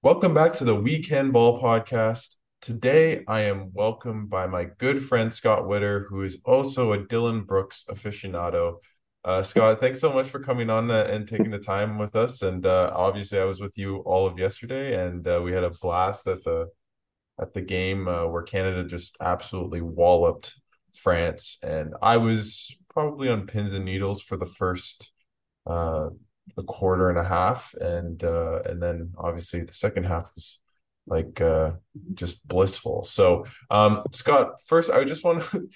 Welcome back to the We CAN Ball Podcast. Today, I am welcomed by my good friend Scott Witter, who is also a Dillon Brooks aficionado. Uh, Scott, thanks so much for coming on uh, and taking the time with us. And uh, obviously, I was with you all of yesterday, and uh, we had a blast at the at the game uh, where Canada just absolutely walloped France. And I was probably on pins and needles for the first uh, a quarter and a half, and uh, and then obviously the second half was like uh, just blissful. So, um, Scott, first I just want to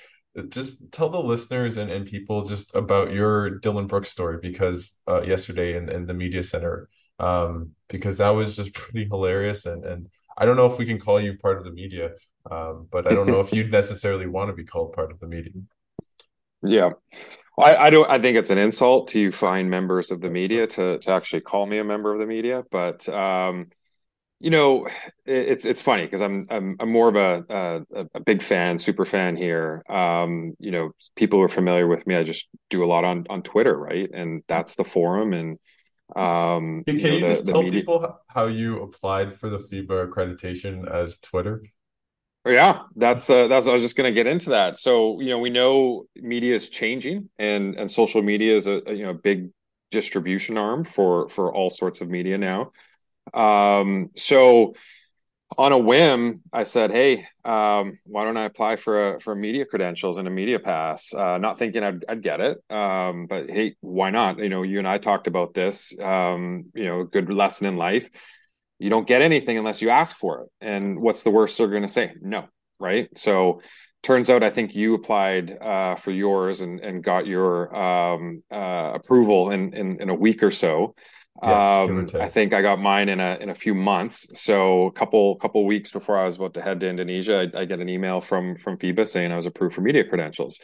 just tell the listeners and, and people just about your Dillon Brooks story because uh, yesterday in, in the media center, um, because that was just pretty hilarious and and I don't know if we can call you part of the media, um, but I don't know if you'd necessarily want to be called part of the media. Yeah. I, I don't. I think it's an insult to find members of the media to to actually call me a member of the media. But um, you know, it's it's funny because I'm I'm I'm more of a, a, a big fan, super fan here. Um, you know, people who are familiar with me. I just do a lot on on Twitter, right? And that's the forum. And um, can you, know, you the, just the tell media... people how you applied for the FIBA accreditation as Twitter? Yeah, that's uh, that's I was just going to get into that. So you know, we know media is changing, and and social media is a, a you know big distribution arm for for all sorts of media now. Um, so on a whim, I said, "Hey, um, why don't I apply for a for media credentials and a media pass?" Uh, not thinking I'd, I'd get it, um, but hey, why not? You know, you and I talked about this. Um, you know, good lesson in life you don't get anything unless you ask for it. And what's the worst they're going to say? No, right? So turns out I think you applied uh, for yours and and got your um, uh, approval in, in, in a week or so. Yeah, um, I think I got mine in a in a few months. So a couple couple weeks before I was about to head to Indonesia, I, I get an email from from FIBA saying I was approved for media credentials.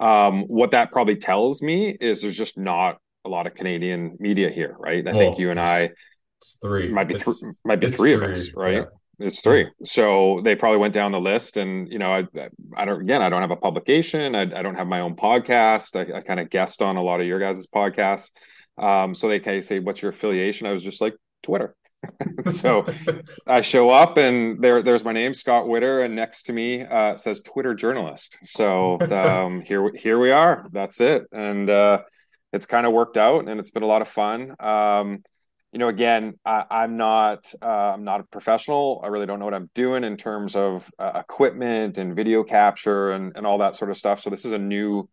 Um, what that probably tells me is there's just not a lot of Canadian media here, right? I well, think you and I it's three. Might be three. Might be three, three, of us, right? Yeah. It's three. So they probably went down the list, and you know, I, I don't. Again, I don't have a publication. I, I don't have my own podcast. I, I kind of guest on a lot of your guys' podcasts. Um, so they kind of say, "What's your affiliation?" I was just like Twitter. so I show up, and there, there's my name, Scott Witter, and next to me uh, says Twitter journalist. So um, here, here we are. That's it, and uh, it's kind of worked out, and it's been a lot of fun. Um, you know, again, I, am not uh, I'm not a professional. I really don't know what I'm doing in terms of uh, equipment and video capture and and all that sort of stuff. So this is a new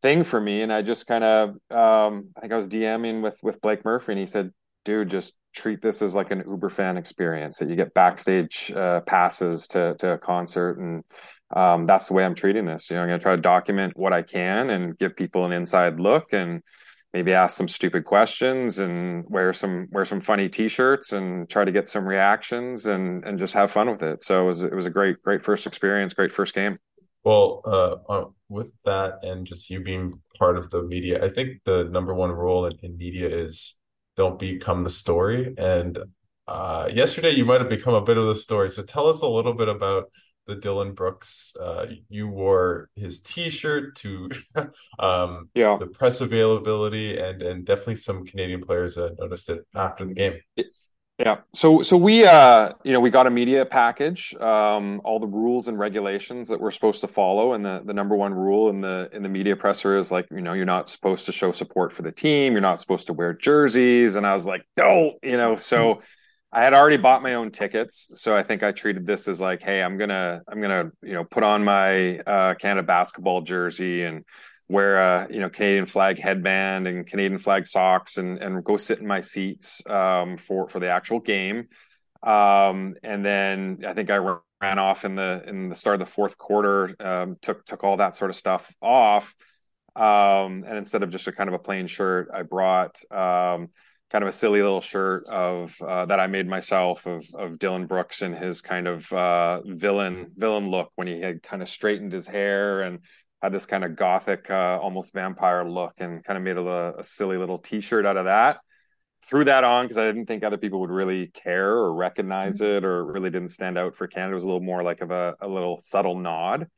thing for me, and I just kind of um, I think I was DMing with with Blake Murphy, and he said, "Dude, just treat this as like an Uber fan experience that you get backstage uh, passes to to a concert and." Um, that's the way I'm treating this. You know, I'm going to try to document what I can and give people an inside look and maybe ask some stupid questions and wear some wear some funny t-shirts and try to get some reactions and and just have fun with it. So it was it was a great great first experience great first game. Well uh, uh, with that and just you being part of the media i think the number one rule in, in media is don't become the story. And uh, yesterday you might have become a bit of the story. So tell us a little bit about the Dillon Brooks. Uh, you wore his T-shirt to um, yeah the press availability, and and definitely some Canadian players uh, noticed it after the game. Yeah. So so we uh you know we got a media package, um, all the rules and regulations that we're supposed to follow, and the the number one rule in the in the media presser is like you know you're not supposed to show support for the team, you're not supposed to wear jerseys, and I was like no, you know so. I had already bought my own tickets, so I think I treated this as like, hey, I'm gonna I'm gonna you know put on my uh, Canada basketball jersey and wear a you know Canadian flag headband and Canadian flag socks and and go sit in my seats um, for for the actual game. Um, and then I think I ran off in the in the start of the fourth quarter, um, took took all that sort of stuff off. Um, and instead of just a kind of a plain shirt, I brought um, kind of a silly little shirt of uh, that I made myself of of Dillon Brooks and his kind of uh, villain villain look when he had kind of straightened his hair and had this kind of gothic, uh, almost vampire look, and kind of made a, a silly little T-shirt out of that. Threw that on because I didn't think other people would really care or recognize mm-hmm. it, or really didn't stand out for Canada. It was a little more like of a, a little subtle nod.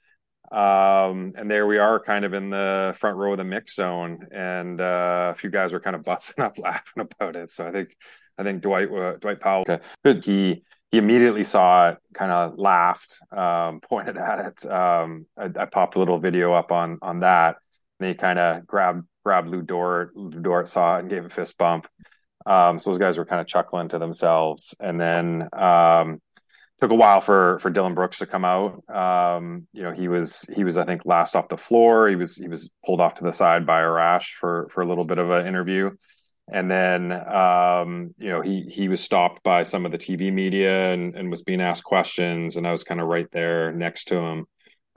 Um, and there we are, kind of in the front row of the mix zone, and uh, a few guys were kind of busting up laughing about it. So I think I think Dwight uh, Dwight Powell he he immediately saw it, kind of laughed, um, pointed at it. Um, I, I, popped a little video up on on that, and he kind of grabbed grabbed Lu Dort. Lu Dort saw it and gave a fist bump. Um, so those guys were kind of chuckling to themselves, and then um, took a while for for Dillon Brooks to come out. Um, you know, he was he was I think last off the floor. He was he was pulled off to the side by Arash for for a little bit of an interview and then um, you know he he was stopped by some of the TV media and, and was being asked questions, and I was kind of right there next to him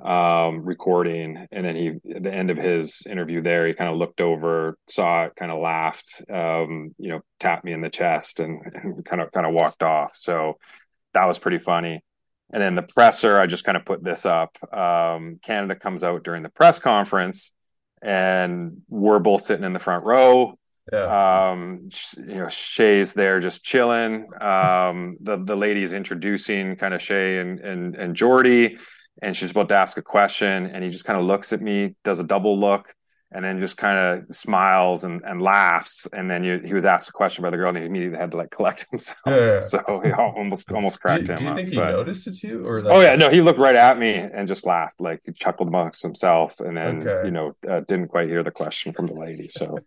um, recording. And then he at the end of his interview there, he kind of looked over, saw it, kind of laughed, um, you know, tapped me in the chest, and, and kind of kind of walked off. So that was pretty funny. And then the presser, I just kind of put this up. Um, Canada comes out during the press conference, and we're both sitting in the front row yeah. Um, you know, Shai's there just chilling. Um, the the lady's introducing kind of Shai and and and Jordi, and she's about to ask a question, and he just kind of looks at me, does a double look, and then just kind of smiles and, and laughs. And then you, he was asked a question by the girl, and he immediately had to like collect himself. Yeah. So he almost almost cracked do, him. Do you up, think he but... noticed you, or like... oh yeah, no, he looked right at me and just laughed, like he chuckled amongst himself, and then okay. you know uh, didn't quite hear the question from the lady. So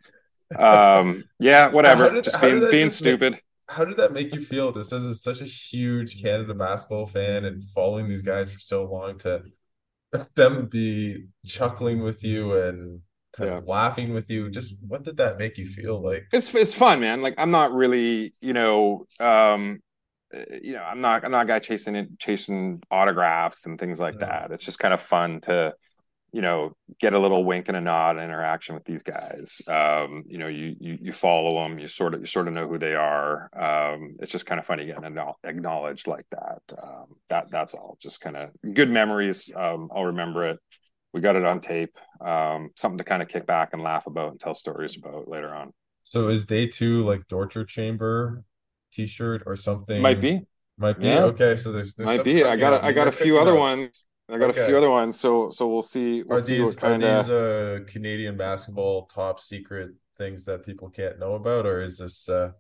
um, yeah, whatever. Did, just being being just stupid. Make, how did that make you feel? This as such a huge Canada basketball fan and following these guys for so long to them be chuckling with you and kind yeah. of laughing with you. Just what did that make you feel like? It's it's fun, man. Like I'm not really, you know, um, you know, I'm not I'm not a guy chasing it, chasing autographs and things like that. It's just kind of fun to you know get a little wink and a nod interaction with these guys um, you know you, you you follow them you sort of you sort of know who they are um, it's just kind of funny getting acknowledged like that um, that that's all just kind of good memories um, i'll remember it we got it on tape um, something to kind of kick back and laugh about and tell stories about later on. So is day two like torture chamber t-shirt or something? Might be. Might be? Yeah. okay so there's, there's might be. i got a, i got a few other ones. I got okay. a few other ones, so so we'll see. We'll are see these are these uh, Canadian basketball top secret things that people can't know about, or is this uh,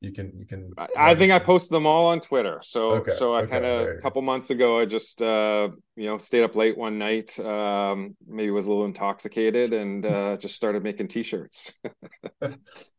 you can you can? I, I think I posted them all on Twitter. So okay. so I okay. kind of a couple months ago, I just uh, you know stayed up late one night, um, maybe was a little intoxicated, and uh, just started making T-shirts.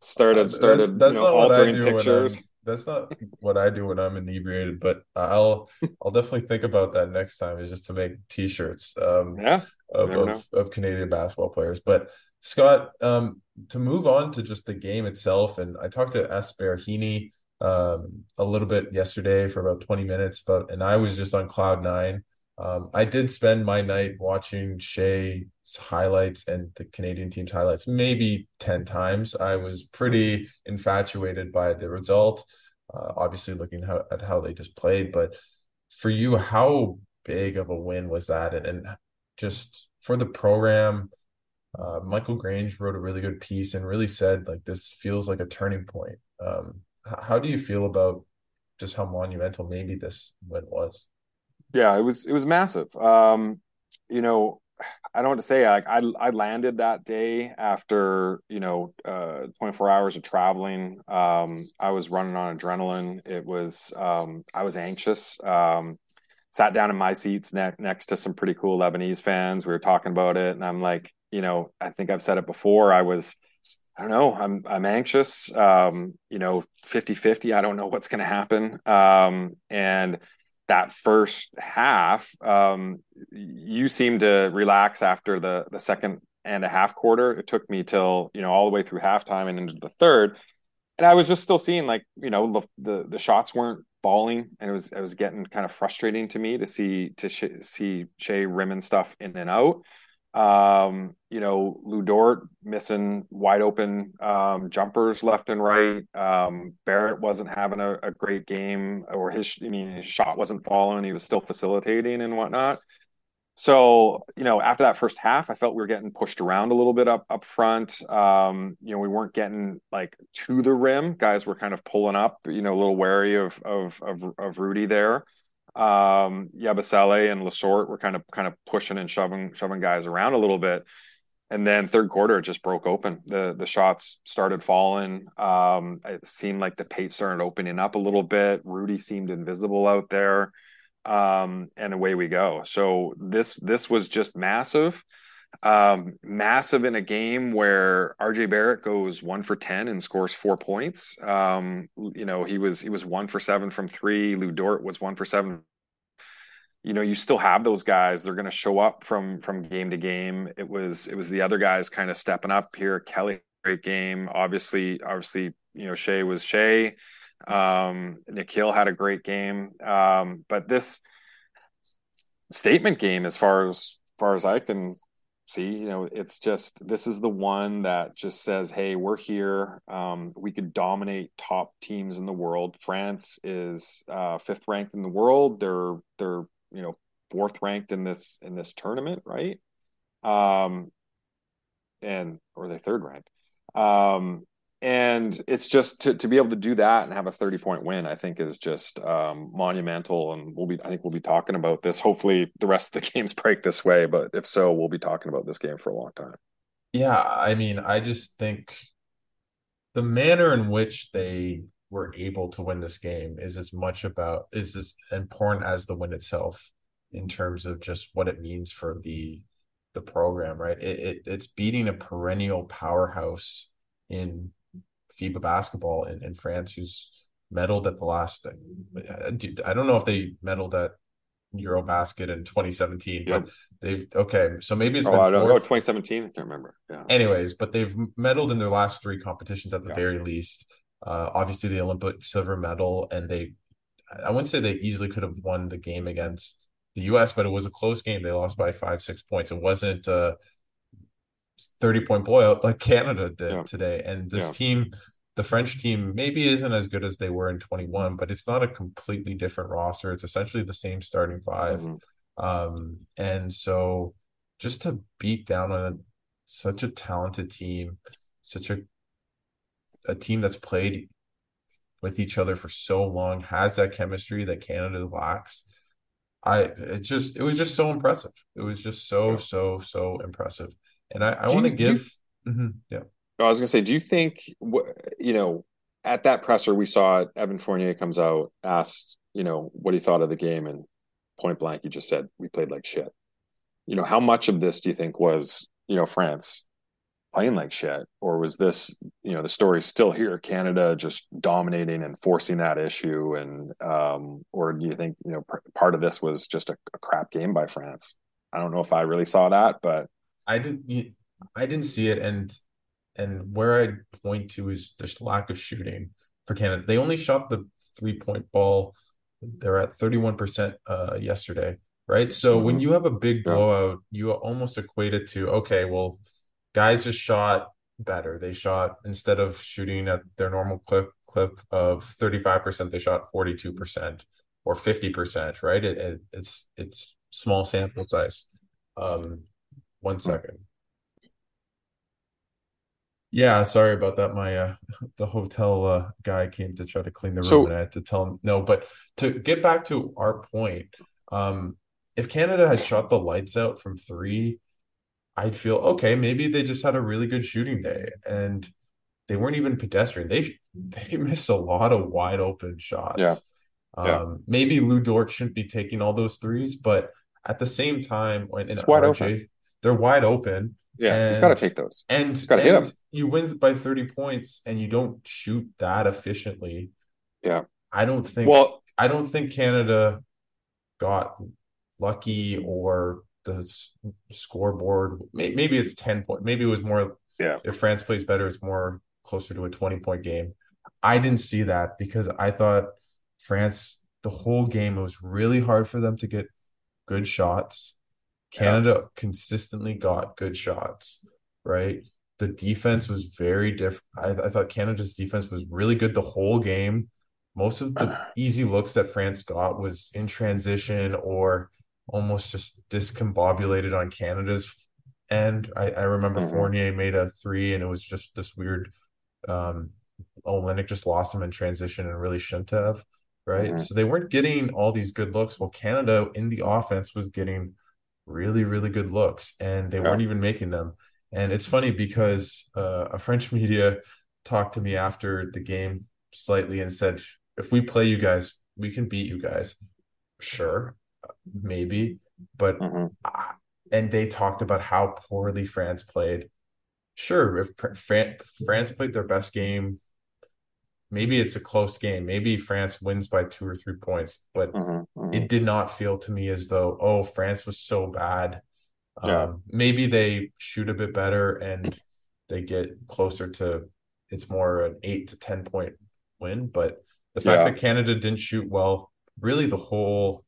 started started that's, that's you know, altering pictures that's not what I do when I'm inebriated, but I'll I'll definitely think about that next time is just to make t-shirts um yeah, of, of, of, Canadian basketball players. But Scott, um to move on to just the game itself, and I talked to S. Heaney um a little bit yesterday for about 20 minutes, but and I was just on cloud nine. Um, I did spend my night watching Shai's highlights and the Canadian team's highlights maybe 10 times. I was pretty infatuated by the result, uh, obviously looking how, at how they just played. But for you, how big of a win was that? And, and just for the program, uh, Michael Grange wrote a really good piece and really said, like, this feels like a turning point. Um, how do you feel about just how monumental maybe this win was? Yeah, it was it was massive. Um, you know, I don't want to say. Like I I landed that day after you know uh, 24 hours of traveling. Um, I was running on adrenaline. It was um, I was anxious. Um, sat down in my seats ne- next to some pretty cool Lebanese fans. We were talking about it, and I'm like, you know, I think I've said it before. I was. I don't know. I'm I'm anxious. Um, you know, 50-50. I don't know what's going to happen. Um, and that first half, um, you seemed to relax after the the second and a half quarter. It took me till you know all the way through halftime and into the third, and I was just still seeing like you know the the, the shots weren't balling, and it was it was getting kind of frustrating to me to see to sh- see Shai rimming stuff in and out. Um, you know, Lu Dort missing wide open um, jumpers left and right. Um, Barrett wasn't having a, a, great game, or his I mean his shot wasn't falling. He was still facilitating and whatnot. So you know, after that first half, I felt we were getting pushed around a little bit up up front. Um, you know, we weren't getting like to the rim. Guys were kind of pulling up. You know, a little wary of of of, of Rudy there um, Yabusele and Lessort were kind of kind of pushing and shoving shoving guys around a little bit. And then third quarter it just broke open. The the shots started falling. Um, it seemed like the pace started opening up a little bit. Rudy seemed invisible out there. Um, and away we go. So this this was just massive um, massive in a game where RJ Barrett goes one for 10 and scores four points. Um, you know, he was, he was one for seven from three. Lu Dort was one for seven. You know, you still have those guys. They're going to show up from, from game to game. It was, it was the other guys kind of stepping up here. Kelly, great game. Obviously, obviously, you know, Shai was Shai. Um, Nickeil had a great game. Um, but this statement game, as far as, far as I can see you know it's just this is the one that just says hey we're here um, we could dominate top teams in the world france is uh, fifth ranked in the world they're they're you know fourth ranked in this in this tournament right? Um and or they third ranked. Um and it's just to, to be able to do that and have a 30 point win i think is just um, monumental. And we'll be i think we'll be talking about this. Hopefully the rest of the games break this way but if so we'll be talking about this game for a long time. Yeah i mean i just think the manner in which they were able to win this game is as much about is as important as the win itself in terms of just what it means for the the program right it, it it's beating a perennial powerhouse in FIBA basketball in, in France who's medaled at the last. Uh, I don't know if they medaled at Eurobasket in 2017, yep. but they've okay. So maybe it's oh, been I don't know 2017. I can't remember. Yeah. Anyways, but they've medaled in their last three competitions at the yeah. very least. Uh, obviously, the Olympic silver medal, and they, I wouldn't say they easily could have won the game against the U.S., but it was a close game. They lost by five, six points. It wasn't a 30 point blowout like Canada did yeah. today. And this yeah. team the French team maybe isn't as good as they were in 21, but it's not a completely different roster. It's essentially the same starting 5 mm-hmm. um, and so just to beat down on a, such a talented team, such a a team that's played with each other for so long, has that chemistry that Canada lacks. I it just it was just so impressive. It was just so so so impressive, and I, I want to give. You, mm-hmm, yeah. I was going to say, do you think, you know, at that presser we saw Evan Fournier comes out, asks, you know, what he thought of the game, and point blank, he just said, we played like shit. You know, how much of this do you think was, you know, France playing like shit, or was this, you know, the story still here, Canada just dominating and forcing that issue, and um, or do you think, you know, part of this was just a, a crap game by France? I don't know if I really saw that, but I didn't. I didn't see it, and and where I'd point to is the lack of shooting for Canada. They only shot the three point ball. They're at 31% uh, yesterday, right? So mm-hmm. when you have a big blowout, you almost equate it to, okay, well, guys just shot better. They shot instead of shooting at their normal clip clip of 35%, they shot 42% or 50%, right? It, it, it's it's small sample size. Um, one hmm. Yeah, sorry about that. My uh the hotel uh guy came to try to clean the room so, and I had to tell him no, but to get back to our point, um if Canada had shot the lights out from 3, I'd feel okay, maybe they just had a really good shooting day and they weren't even pedestrian. They they missed a lot of wide open shots. Yeah. Um yeah. maybe Lu Dort shouldn't be taking all those threes, but at the same time when it's wide RJ, open. they're wide open yeah, and, he's got to take those. And he's to hit them. You win by 30 points and you don't shoot that efficiently. Yeah. I don't think well, I don't think Canada got lucky or the scoreboard maybe it's 10 point maybe it was more yeah if France plays better it's more closer to a 20 point game. I didn't see that because I thought France the whole game it was really hard for them to get good shots Canada yeah. consistently got good shots, right? The defense was very different. I, I thought Canada's defense was really good the whole game. Most of the easy looks that France got was in transition or almost just discombobulated on Canada's end. I, I remember mm-hmm. Fournier made a three and it was just this weird um Olynyk just lost him in transition and really shouldn't have. Right. Mm-hmm. So they weren't getting all these good looks. Well, Canada in the offense was getting really, really good looks and they yeah. weren't even making them. And it's funny because uh, a French media talked to me after the game slightly and said, if we play you guys, we can beat you guys. Sure, maybe. But, mm-hmm. and they talked about how poorly France played. Sure, if France played their best game maybe it's a close game. Maybe France wins by two or three points, but mm-hmm, mm-hmm. it did not feel to me as though, oh, France was so bad. Yeah. Um, maybe they shoot a bit better and they get closer to it's more an eight to 10 point win. But the fact yeah. that Canada didn't shoot well, really the whole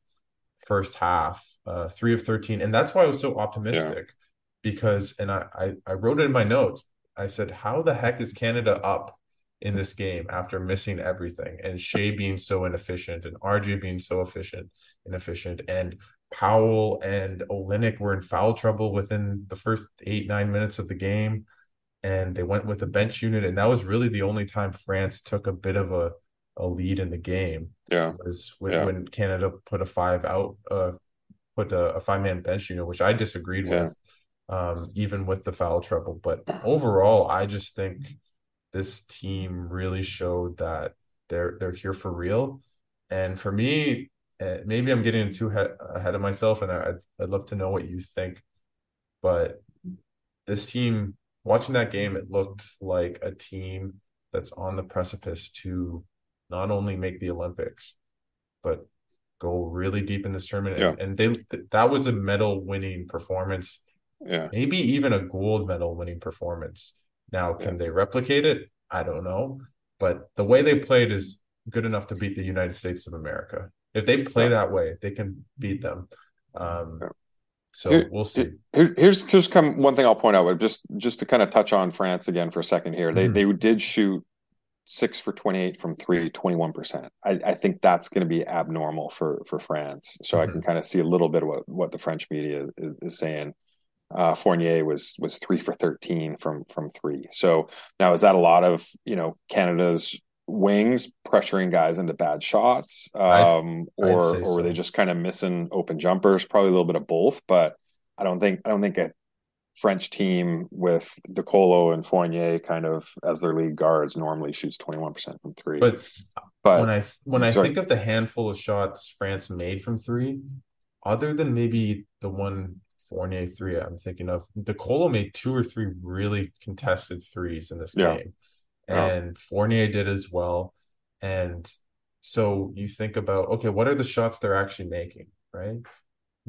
first half, uh, three of 13. And that's why I was so optimistic yeah. because, and I, I, I wrote it in my notes. I said, how the heck is Canada up in this game after missing everything and Shai being so inefficient and RJ being so efficient inefficient and Powell and Olynyk were in foul trouble within the first eight nine minutes of the game and they went with a bench unit and that was really the only time France took a bit of a, a lead in the game yeah was when, yeah. when Canada put a five out uh put a, a five man bench unit which I disagreed yeah. with um even with the foul trouble but overall I just think this team really showed that they're they're here for real. And for me, eh, maybe I'm getting too he- ahead of myself, and I'd, I'd love to know what you think. But this team, watching that game, it looked like a team that's on the precipice to not only make the Olympics, but go really deep in this tournament. Yeah. And, they that was a medal winning performance. Yeah. Maybe even a gold medal winning performance. Now, can they replicate it? I don't know. But the way they played is good enough to beat the United States of America. If they play that way, they can beat them. Um, so here, we'll see. Here, here's here's come one thing I'll point out. Just just to kind of touch on France again for a second here. They mm-hmm. they did shoot six for 28 from three, 21%. I, I think that's going to be abnormal for, for France. So mm-hmm. I can kind of see a little bit of what, what the French media is, is saying. Uh, Fournier was was three for thirteen from from three. So now is that a lot of you know Canada's wings pressuring guys into bad shots, um, I'd, or I'd or were they just kind of missing open jumpers? Probably a little bit of both, but I don't think I don't think a French team with De Colo and Fournier kind of as their lead guards normally shoots twenty one percent from three. But but when I when I think of the handful of shots France made from three, other than maybe the one Fournier three I'm thinking of. De Colo made two or three really contested threes in this yeah. game. And yeah. Fournier did as well. And so you think about okay, what are the shots they're actually making, right?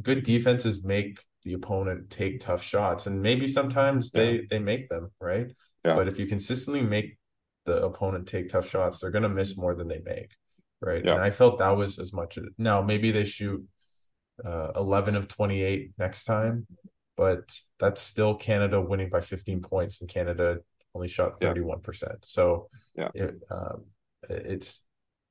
Good defenses make the opponent take tough shots. And maybe sometimes yeah. they they make them, right? But if you consistently make the opponent take tough shots, they're gonna miss more than they make. Right. And I felt that was as much now maybe they shoot uh, 11 of 28 next time, but that's still Canada winning by 15 points, and Canada only shot 31%. Yeah. So yeah, it, um, it's,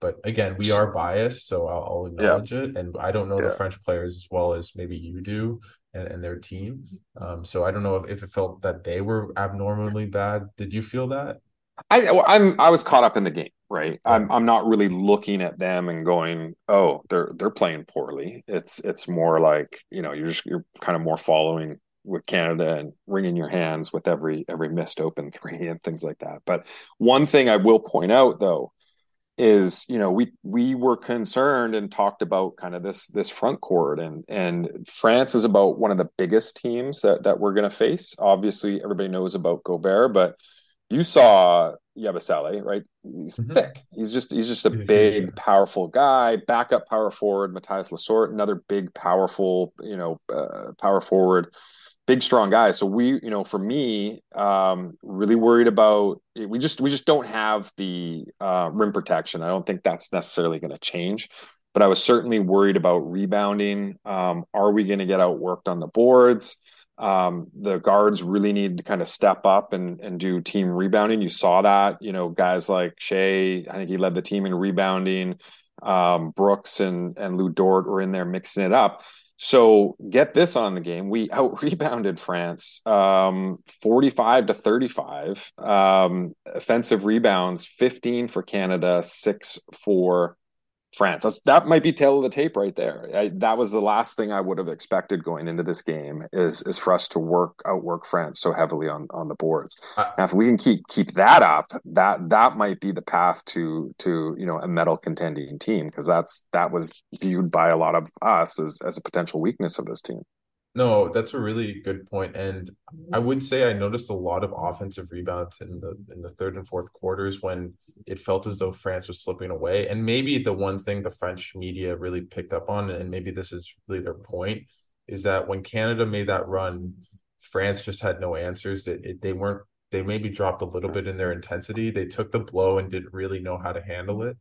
but again, we are biased, so I'll, I'll acknowledge yeah. it. And I don't know yeah. the French players as well as maybe you do and, and their team. Um, so I don't know if, if it felt that they were abnormally bad. Did you feel that? I I'm I was caught up in the game, right? I'm I'm not really looking at them and going, "Oh, they're they're playing poorly." It's it's more like, you know, you're just you're kind of more following with Canada and wringing your hands with every every missed open three and things like that. But one thing I will point out though is, you know, we we were concerned and talked about kind of this this front court and and France is about one of the biggest teams that that we're going to face. Obviously, everybody knows about Gobert, but you saw Yabusele, right? He's mm-hmm. thick. He's just he's just a big, powerful guy. Backup power forward, Mathias Lessort, another big, powerful, you know, uh, power forward, big, strong guys So we, you know, for me, um, really worried about. We just we just don't have the uh, rim protection. I don't think that's necessarily going to change. but I was certainly worried about rebounding. Um, are we going to get outworked on the boards? Um, the guards really need to kind of step up and, and do team rebounding. You saw that, you know, guys like Shai, I think he led the team in rebounding. Um, Brooks and, and lu Dort were in there mixing it up. So get this on the game. We out rebounded France um, 45 to 35. Um, offensive rebounds 15 for Canada, six for France. That's, that might be tale of the tape right there. I, that was the last thing I would have expected going into this game is is for us to work outwork France so heavily on on the boards. Uh, now, if we can keep keep that up, that that might be the path to to you know a medal contending team because that's that was viewed by a lot of us as as a potential weakness of this team. No, that's a really good point, and I would say I noticed a lot of offensive rebounds in the in the third and fourth quarters when it felt as though France was slipping away. And maybe the one thing the French media really picked up on, and maybe this is really their point, is that when Canada made that run, France just had no answers. That it, they weren't. They maybe dropped a little bit in their intensity. They took the blow and didn't really know how to handle it,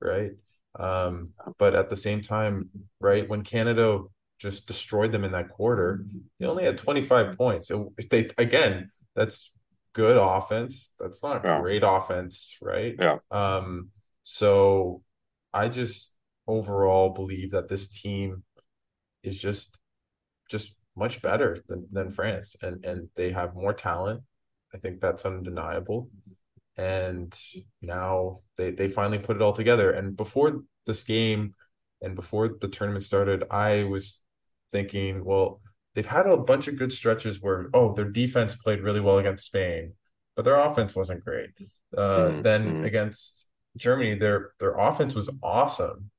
right? Um, but at the same time, right when Canada just destroyed them in that quarter. They only had 25 points. So they again, that's good offense. That's not yeah. great offense, right? Yeah. Um, so I just overall believe that this team is just just much better than, than France and and they have more talent. I think that's undeniable. And now they they finally put it all together. And before this game and before the tournament started, I was thinking, well, they've had a bunch of good stretches where, oh, their defense played really well against Spain, but their offense wasn't great. Uh, mm-hmm. Then mm-hmm. against Germany, their their offense was awesome.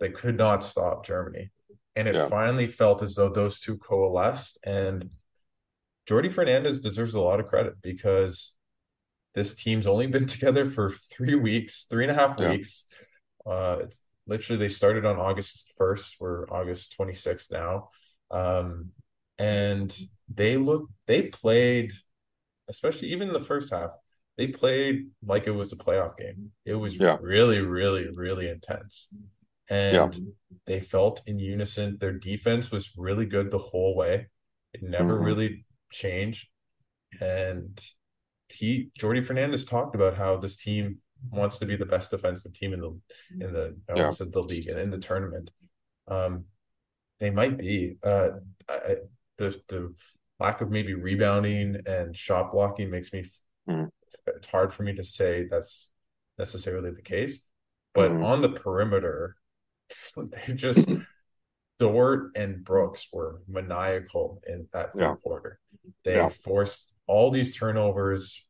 They could not stop Germany, and it yeah. finally felt as though those two coalesced. And Jordi Fernandez deserves a lot of credit because this team's only been together for three weeks, three and a half yeah. weeks. Uh, it's literally they started on August 1st. We're August 26th now. Um, and they look they played, especially even the first half, they played like it was a playoff game. It was yeah. really, really, really intense. And yeah. they felt in unison. Their defense was really good the whole way. It never mm-hmm. really changed. And he Jordi Fernandez talked about how this team wants to be the best defensive team in the in the yeah. said the league and in the tournament. Um, they might be. Uh, I, the the lack of maybe rebounding and shot blocking makes me. Mm. It's hard for me to say that's necessarily the case, but mm. on the perimeter, they just Dort and Brooks were maniacal in that third yeah. quarter. They yeah. forced all these turnovers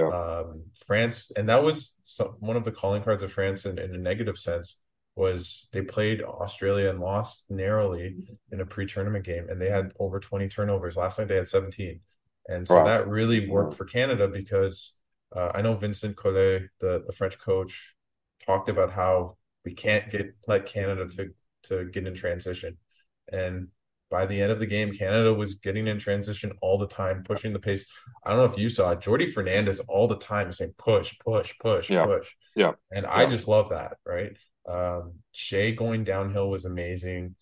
yeah. Um, France, and that was some, one of the calling cards of France in, in a negative sense was they played Australia and lost narrowly in a pre-tournament game, and they had over 20 turnovers. Last night they had 17, and so wow. that really worked for Canada because uh, I know Vincent Collet, the the French coach, talked about how we can't get let Canada to to get in transition, and by the end of the game, Canada was getting in transition all the time, pushing the pace. I don't know if you saw it, Jordi Fernandez all the time saying push, push, push, yeah. push. Yeah. And yeah. I just love that, right? Um, Shai going downhill was amazing.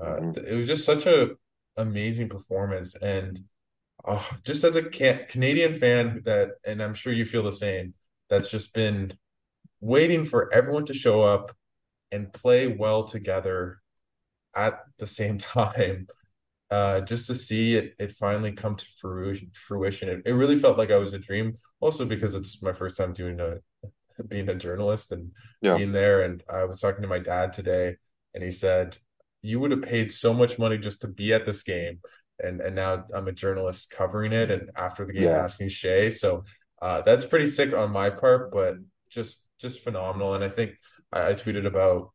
Uh, mm-hmm. It was just such a amazing performance, and uh, just as a can- Canadian fan, that and I'm sure you feel the same. That's just been waiting for everyone to show up and play well together at the same time uh, just to see it it finally come to fruition fruition. It, it really felt like i was a dream. Also because it's my first time doing a being a journalist and yeah. being there. And i was talking to my dad today and he said you would have paid so much money just to be at this game. And and now i'm a journalist covering it and after the game yeah. asking shai so uh, that's pretty sick on my part but just just phenomenal. And i think i, I tweeted about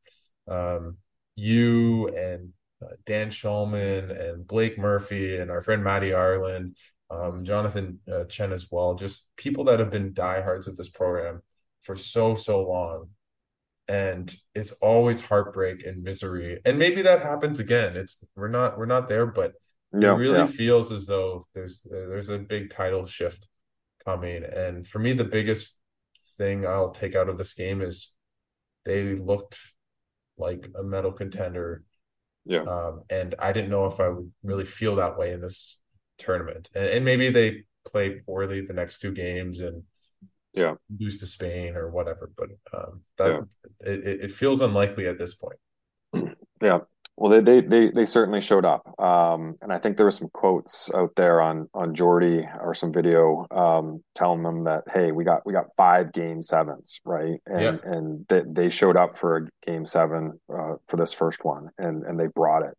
um, you and uh, Dan Shulman and Blake Murphy and our friend Maddie Ireland, um, Jonathan uh, Chen as well. Just people that have been diehards of this program for so so long, and it's always heartbreak and misery. And maybe that happens again. It's we're not we're not there, but it really yeah. feels as though there's there's a big title shift coming. And for me, the biggest thing I'll take out of this game is they looked like a medal contender. Yeah. Um, and I didn't know if I would really feel that way in this tournament. And, and maybe they play poorly the next two games and yeah lose to Spain or whatever. But um, that yeah. it, it feels unlikely at this point. Yeah. Well, they, they they certainly showed up, um, and I think there were some quotes out there on on Jordi or some video um, telling them that hey, we got we got five game sevens, right? And yeah. and they, they showed up for a game seven uh, for this first one, and and they brought it.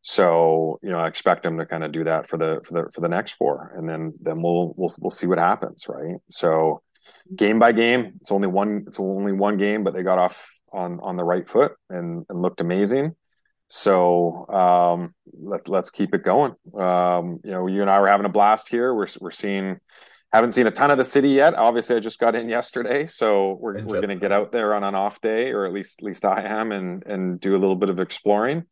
So you know, I expect them to kind of do that for the for the for the next four, and then then we'll we'll we'll see what happens, right? So game by game, it's only one it's only one game, but they got off on on the right foot and, and looked amazing. So um, let's let's keep it going. Um, you know, you and I were having a blast here. We're we're seeing haven't seen a ton of the city yet. Obviously, I just got in yesterday, so we're we're going to get out there on an off day, or at least at least I am, and and do a little bit of exploring.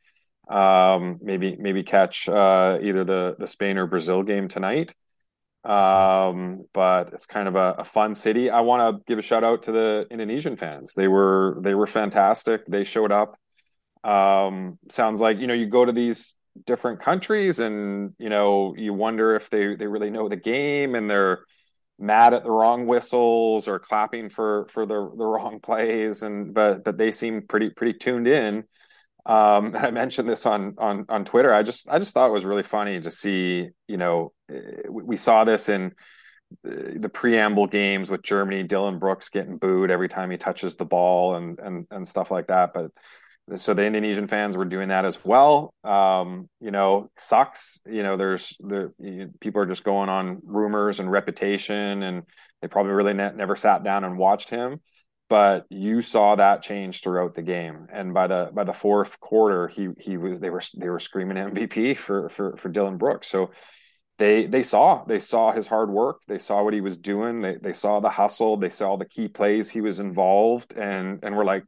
Um, maybe maybe catch uh, either the the Spain or Brazil game tonight. Um, but it's kind of a, a fun city. I want to give a shout out to the Indonesian fans. They were they were fantastic. They showed up. Um, sounds like you know you go to these different countries and you know you wonder if they they really know the game and they're mad at the wrong whistles or clapping for for the the wrong plays. And but but they seem pretty pretty tuned in. Um i mentioned this on on on twitter. I just i just thought it was really funny to see you know eh, we saw this in eh, the preamble games with germany dillon brooks getting booed every time he touches the ball and and and stuff like that. But so the Indonesian fans were doing that as well. Um, you know, sucks. You know, there's the you, people are just going on rumors and reputation, and they probably really ne- never sat down and watched him. But you saw that change throughout the game, and by the by the fourth quarter, he he was they were they were screaming MVP for for for Dillon Brooks. So they they saw they saw his hard work, they saw what he was doing, they they saw the hustle, they saw the key plays he was involved, and and we're like,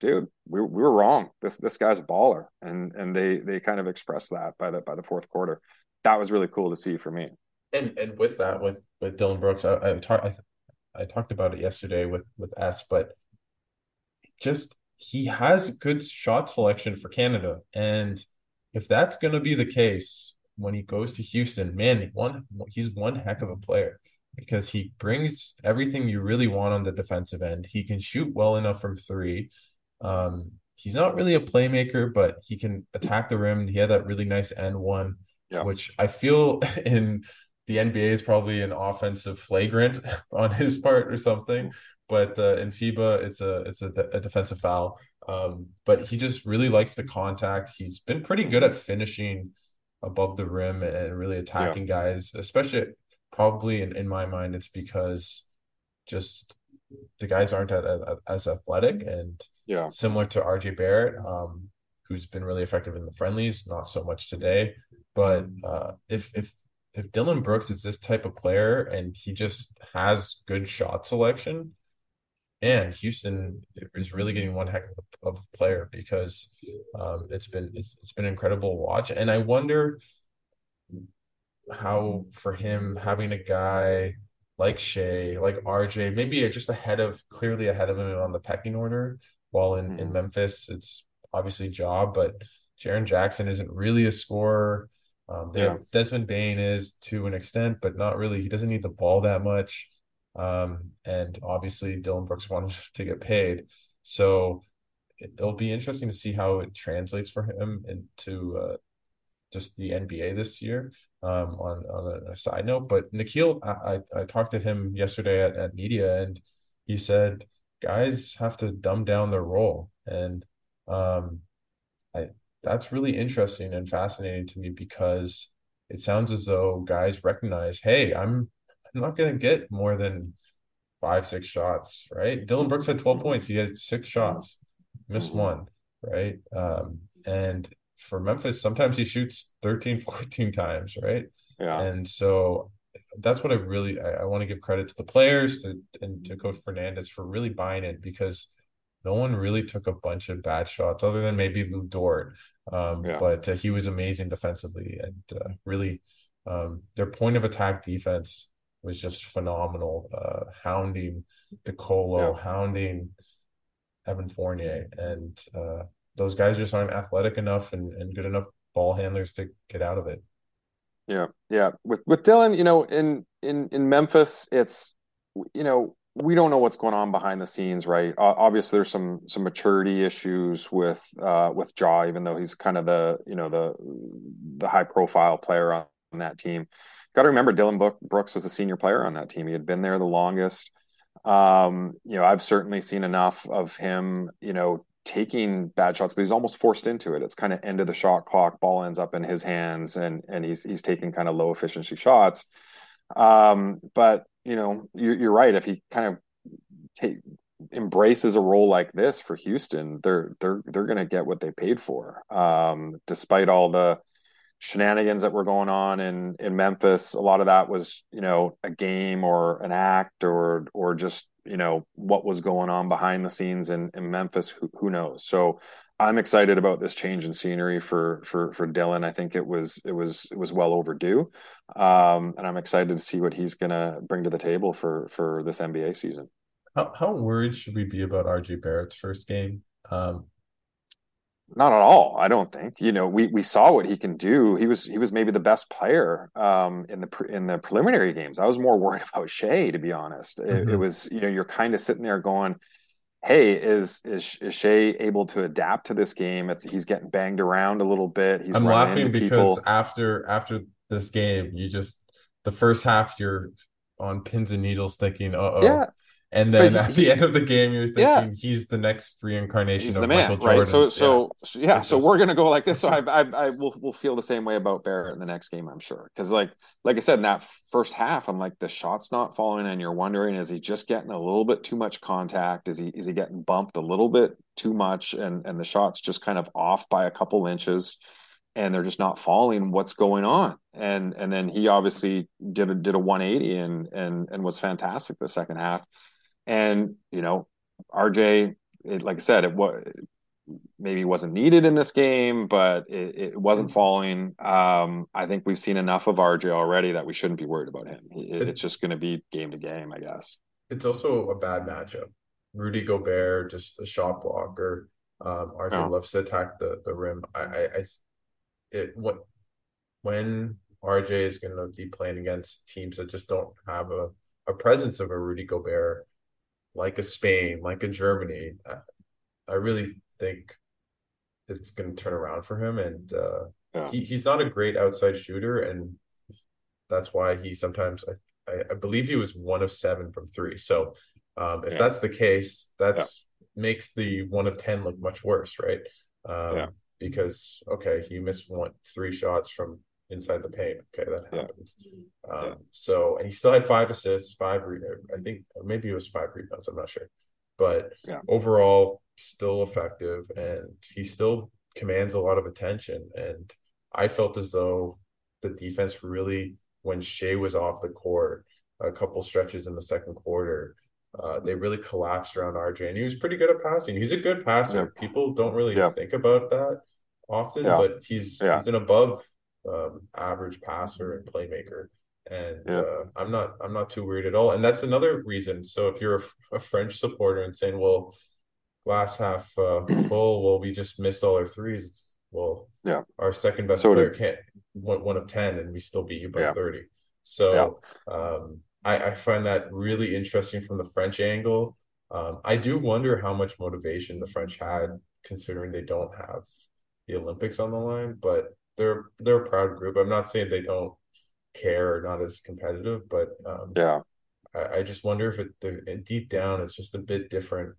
dude, we, we were wrong. This this guy's a baller, and and they they kind of expressed that by the by the fourth quarter. That was really cool to see for me. And and with that, with with Dillon Brooks, I I, talk, I, I talked about it yesterday with with S, but just he has good shot selection for Canada, and if that's going to be the case when he goes to Houston, man, one he's one heck of a player because he brings everything you really want on the defensive end. He can shoot well enough from three. Um, he's not really a playmaker, but he can attack the rim. He had that really nice end one, yeah. which I feel in the NBA is probably an offensive flagrant on his part or something. But uh, in FIBA, it's a it's a, a defensive foul. Um, but he just really likes the contact. He's been pretty good at finishing above the rim and really attacking yeah. guys, especially probably in, in my mind, it's because just the guys aren't as, as athletic and yeah, similar to RJ Barrett, um, who's been really effective in the friendlies, not so much today. But uh, if if if Dillon Brooks is this type of player and he just has good shot selection, and Houston is really getting one heck of a player because um, it's been it's, it's been incredible to watch, and I wonder how for him having a guy like Shai, like RJ, maybe just ahead of clearly ahead of him on the pecking order. While in, mm-hmm. in Memphis, it's obviously Ja, but Jaren Jackson isn't really a scorer. Um, yeah. Desmond Bane is to an extent, but not really. He doesn't need the ball that much. Um, and obviously Dillon Brooks wanted to get paid. So it, will be interesting to see how it translates for him into uh, just the NBA this year um, on on a, a, side note. But Nickeil, I, I, I talked to him yesterday at, at media, and he said guys have to dumb down their role, and um, I that's really interesting and fascinating to me because it sounds as though guys recognize, hey, I'm I'm not gonna get more than five six shots, right? Dillon Brooks had twelve points, he had six shots, missed one, right? Um, and for Memphis, sometimes he shoots 13, 14 times, right? Yeah. And so that's what I really I, I want to give credit to the players to and to Coach Fernandez for really buying it because no one really took a bunch of bad shots other than maybe Lu Dort. Um, yeah. But uh, he was amazing defensively and uh, really um, their point of attack defense was just phenomenal. Uh, hounding De Colo, yeah. hounding Evan Fournier, and uh, those guys just aren't athletic enough and, and good enough ball handlers to get out of it. Yeah, yeah. With with Dillon, you know, in in in Memphis, it's you know we don't know what's going on behind the scenes, right? Uh, obviously, there's some some maturity issues with uh, with Ja, even though he's kind of the you know the the high profile player on, on that team. Got to remember, Dillon Brooks was a senior player on that team. He had been there the longest. Um, you know, I've certainly seen enough of him, you know, taking bad shots, but he's almost forced into it. It's kind of end of the shot clock. Ball ends up in his hands, and and he's he's taking kind of low efficiency shots. Um, but you know, you're, you're right. If he kind of take embraces a role like this for Houston, they're they're they're going to get what they paid for. Um, despite all the shenanigans that were going on in in Memphis, a lot of that was you know a game or an act or or just you know what was going on behind the scenes in, in Memphis. Who, who knows? So I'm excited about this change in scenery for for for Dillon. I think it was it was it was well overdue, um, and I'm excited to see what he's going to bring to the table for for this NBA season. How how worried should we be about RJ Barrett's first game? Um, not at all. I don't think. You know, we we saw what he can do. He was he was maybe the best player um, in the in the preliminary games. I was more worried about Shai, to be honest. Mm-hmm. It, it, mm-hmm. was you know you're kind of sitting there going hey, is is is Shai able to adapt to this game? It's he's getting banged around a little bit. He's I'm laughing because people. after after this game, you just the first half you're on pins and needles thinking, oh, yeah, and then he, at the end of the game, you're thinking yeah. he's the next reincarnation he's of the man, Michael Jordan. Right? So, so, so yeah. So we're gonna go like this. So I, I, I will, will feel the same way about Barrett in the next game, I'm sure. Because like, like I said, in that first half, I'm like, the shot's not falling, and you're wondering, is he just getting a little bit too much contact? Is he, is he getting bumped a little bit too much, and and the shot's just kind of off by a couple inches? and they're just not falling what's going on and and then he obviously did a did a 180 and and and was fantastic the second half and you know, RJ, it, like I said, it was maybe wasn't needed in this game, but it, it wasn't mm-hmm. falling. Um, I think we've seen enough of RJ already that we shouldn't be worried about him. It, it's just going to be game to game, I guess. It's also a bad matchup. Rudy Gobert, just a shot blocker. Um, RJ oh. loves to attack the the rim. I, I, I it what when RJ is going to be playing against teams that just don't have a, a presence of a Rudy Gobert like a Spain, like a Germany, I, I really think it's going to turn around for him. And uh, yeah. he, he's not a great outside shooter, and that's why he sometimes I, I, I believe he was one of seven from three. So um, if yeah. that's the case, that's yeah. makes the one of ten look much worse, right? Um, because okay, he missed one three shots from inside the paint. Okay, that happens. Yeah. Um, yeah. So, and he still had five assists, five. Re- I think maybe it was five rebounds. I'm not sure, but yeah. overall, still effective, and he still commands a lot of attention. And I felt as though the defense really, when Shai was off the court, a couple stretches in the second quarter. Uh, they really collapsed around RJ, and he was pretty good at passing. He's a good passer. People don't really think about that often, but he's he's an above um, average passer and playmaker. And yeah. uh, I'm not I'm not too worried at all. And that's another reason. So if you're a, a French supporter and saying, "Well, last half uh, full, well, we just missed all our threes. It's, well, yeah, our second best so player can't one, one of ten, and we still beat you by yeah. thirty. So yeah. um, I, I find that really interesting from the French angle. Um, I do wonder how much motivation the French had, considering they don't have the Olympics on the line. But they're they're a proud group. I'm not saying they don't care or not as competitive, but um, yeah, I, I, just wonder if it the, deep down it's just a bit different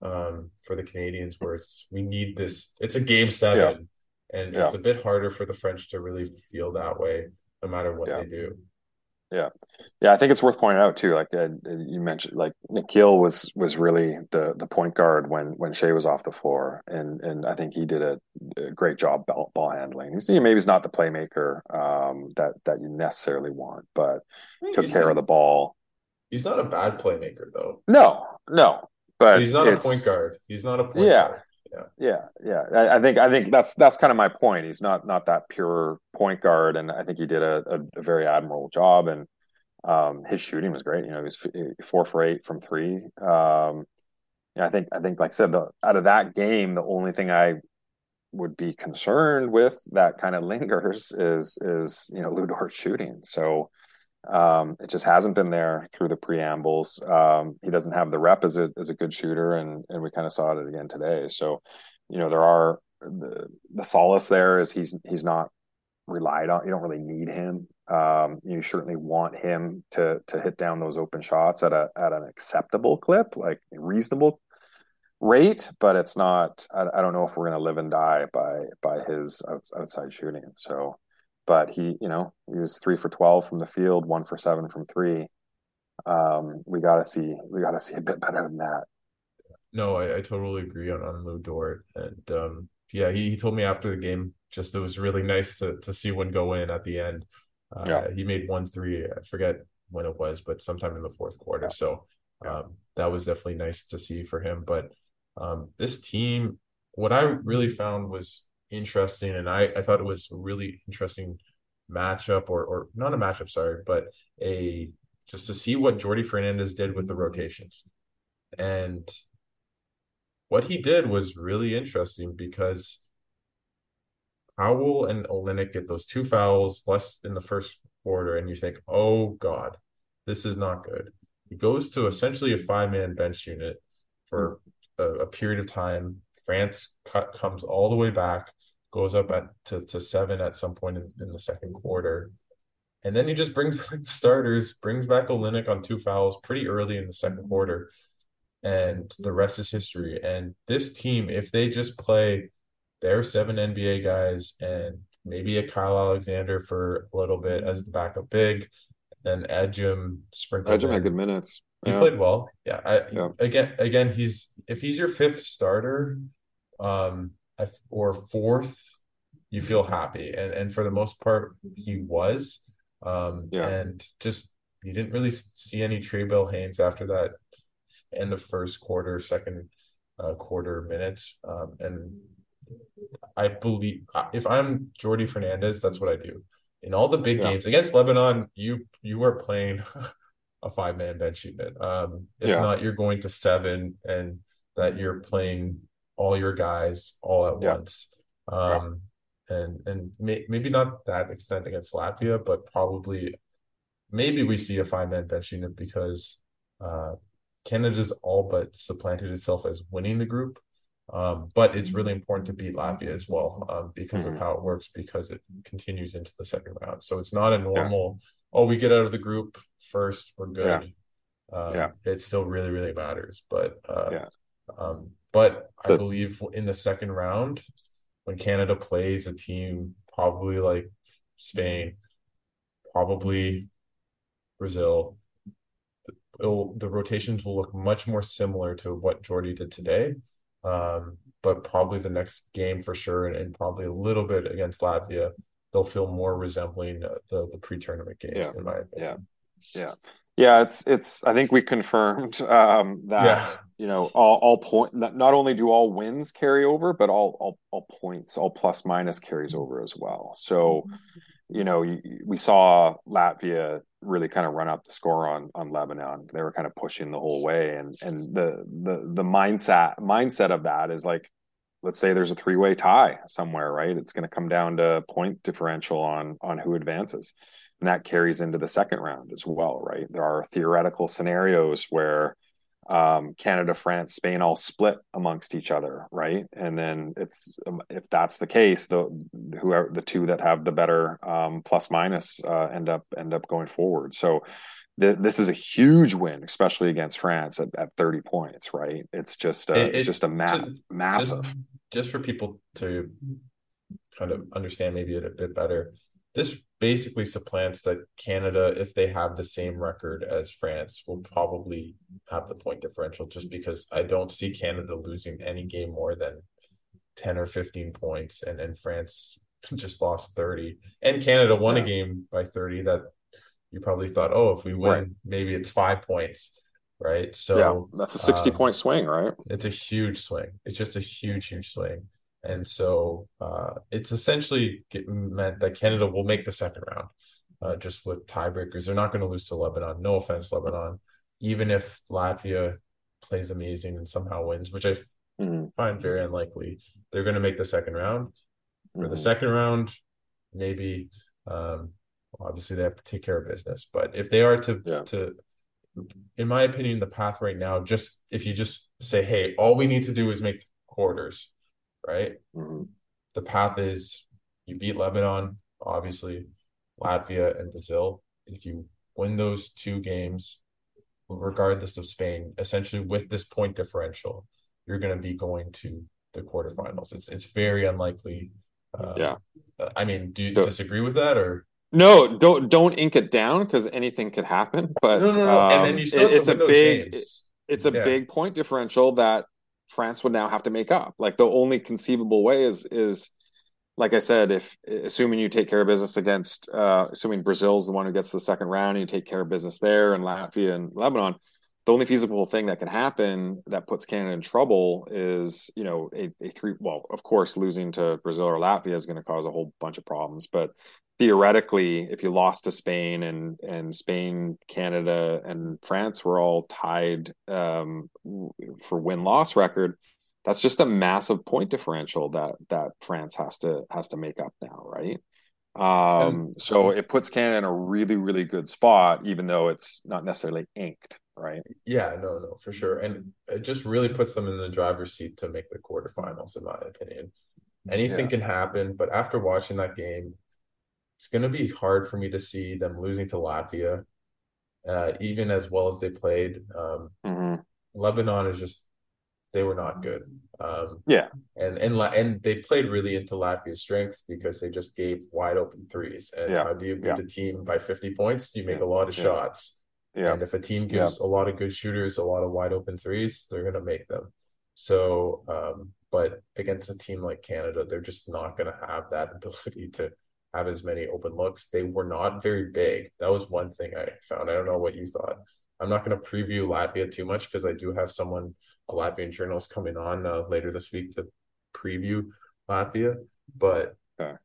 um, for the Canadians, where it's we need this. It's a game seven, yeah. and yeah. it's a bit harder for the French to really feel that way, no matter what yeah. they do. Yeah, yeah, I think it's worth pointing out too. Like uh, you mentioned, like Nickeil was was really the the point guard when when Shai was off the floor, and and I think he did a, a great job ball, ball handling. He's maybe he's not the playmaker um, that that you necessarily want, but took care of the ball. He's not a bad playmaker though. No, no, but, but he's not a point guard. He's not a point yeah. guard yeah. Yeah I, I, think i think that's that's kind of my point. He's not not that pure point guard and i think he did a, a, a very admirable job and um, his shooting was great. You know he was four for eight from three. Um, I think I think like I said, the, out of that game, the only thing I would be concerned with that kind of lingers is is you know Lu Dort shooting. So um, it just hasn't been there through the preambles. Um, he doesn't have the rep as a as a good shooter, and and we kind of saw it again today. So you know there are the, the solace there is he's he's not relied on. You don't really need him. Um, you certainly want him to to hit down those open shots at a at an acceptable clip, like reasonable rate, but it's not. I, I don't know if we're going to live and die by by his outside shooting. So, but he, you know, he was three for twelve from the field, one for seven from three. Um, we got to see we got to see a bit better than that. No, I, I totally agree on on Lu Dort, and um, yeah, he, he told me after the game just it was really nice to to see one go in at the end. Uh, yeah. he made one three. I forget when it was, but sometime in the fourth quarter. Yeah. So um, that was definitely nice to see for him. But um, this team, what I really found was interesting, and I, I thought it was a really interesting matchup, or or not a matchup, sorry, but a just to see what Jordi Fernandez did with the rotations, and what he did was really interesting because Powell and Olynyk get those two fouls less in the first quarter, and you think, oh God, this is not good. He goes to essentially a five man bench unit for a, a, period of time. France cut comes all the way back, goes up at to, to seven at some point in, in the second quarter. And then he just brings back the starters, brings back Olynyk on two fouls pretty early in the second quarter. And the rest is history. And this team, if they just play their seven NBA guys and maybe a Kyle Alexander for a little bit as the backup big, then Ejim sprinkled. Ejim had good minutes. He yeah. played well. Yeah. I, yeah. Again, again, he's if he's your fifth starter, um, or fourth, you feel happy, and and for the most part, he was. Um, yeah. And just you didn't really see any Trae Haynes after that end of first quarter, second uh, quarter minutes, um, and I believe if I'm Jordi Fernandez, that's what I do. In all the big yeah. games against Lebanon, you you are playing a five man bench unit. Um, if yeah. not, you're going to seven, and that you're playing all your guys all at yeah. once. Um, and and may, maybe not that extent against Latvia, but probably maybe we see a five man bench unit because uh, Canada's all but supplanted itself as winning the group. Um, but it's really important to beat Latvia as well um, because mm-hmm. of how it works, because it continues into the second round. So it's not a normal, yeah. oh, we get out of the group first, we're good. Yeah. Um, yeah. It still really, really matters. But, uh, yeah. But I believe in the second round, when Canada plays a team probably like Spain, probably Brazil, the rotations will look much more similar to what Jordi did today um, but probably the next game for sure, and, and, probably a little bit against Latvia, they'll feel more resembling the the, the pre-tournament games, yeah. in my opinion. Yeah, yeah, yeah. It's it's. I think we confirmed um, that yeah. you know all all point. Not only do all wins carry over, but all all all points, all plus minus carries over as well. So you know, we saw Latvia really kind of run up the score on on Lebanon. They were kind of pushing the whole way, and and the the the mindset mindset of that is like, let's say there's a three way tie somewhere, right? It's going to come down to point differential on on who advances, and that carries into the second round as well, right? There are theoretical scenarios where um, Canada, France, Spain all split amongst each other, right? And then it's um, if that's the case, the whoever the two that have the better um, plus minus uh, end up end up going forward. So th- this is a huge win, especially against France at, at thirty points, right? It's just a, it, it's just a ma- just, massive. Just, just for people to kind of understand maybe a bit better, this basically supplants that Canada, if they have the same record as France, will probably have the point differential just because I don't see Canada losing any game more than 10 or 15 points and, and France just lost 30. And Canada won yeah. a game by 30 that you probably thought, oh, if we win, right. maybe it's five points. Right. So yeah, that's a 60 um, point swing, right? It's a huge swing. It's just a huge, huge swing. And so uh, it's essentially meant that Canada will make the second round uh, just with tiebreakers. They're not going to lose to Lebanon. No offense, Lebanon. Even if Latvia plays amazing and somehow wins, which I mm-hmm. find very unlikely. They're going to make the second round. For mm-hmm. the second round, maybe um, obviously they have to take care of business. But if they are to yeah. to in my opinion, the path right now, just if you just say, hey, all we need to do is make quarters, right? Mm-hmm. The path is you beat Lebanon, obviously, Latvia and Brazil. If you win those two games, regardless of Spain, essentially with this point differential, you're going to be going to the quarterfinals. It's it's very unlikely. Um, yeah. I mean, do you so, disagree with that or? No, don't don't ink it down because anything could happen. But no, no, no. Um, and then you still it, it's a big it, it's a yeah. big point differential that France would now have to make up. Like the only conceivable way is is like I said, if assuming you take care of business against uh assuming Brazil's the one who gets the second round and you take care of business there and Latvia and Lebanon, the only feasible thing that can happen that puts Canada in trouble is, you know, a, a three well, of course, losing to Brazil or Latvia is going to cause a whole bunch of problems. But theoretically, if you lost to Spain and and Spain, Canada, and France were all tied um, for win loss record, that's just a massive point differential that that France has to has to make up now, right? Um, so it puts Canada in a really, really good spot, even though it's not necessarily inked, right? Yeah, no, no, for sure. And it just really puts them in the driver's seat to make the quarterfinals, in my opinion. Anything yeah. can happen, but after watching that game, it's going to be hard for me to see them losing to Latvia, uh, even as well as they played. Um, mm-hmm. Lebanon is just they were not good. Um, yeah, and and and they played really into Latvia's strengths because they just gave wide open threes. And yeah. how do you beat yeah. a team by fifty points? You make a lot of yeah. shots. Yeah. And if a team gives a lot of good shooters a lot of wide open threes, they're gonna make them. So, um, but against a team like Canada, they're just not gonna have that ability to have as many open looks. They were not very big. That was one thing I found. I don't know what you thought. I'm not going to preview Latvia too much because I do have someone, a Latvian journalist, coming on uh, later this week to preview Latvia. But okay.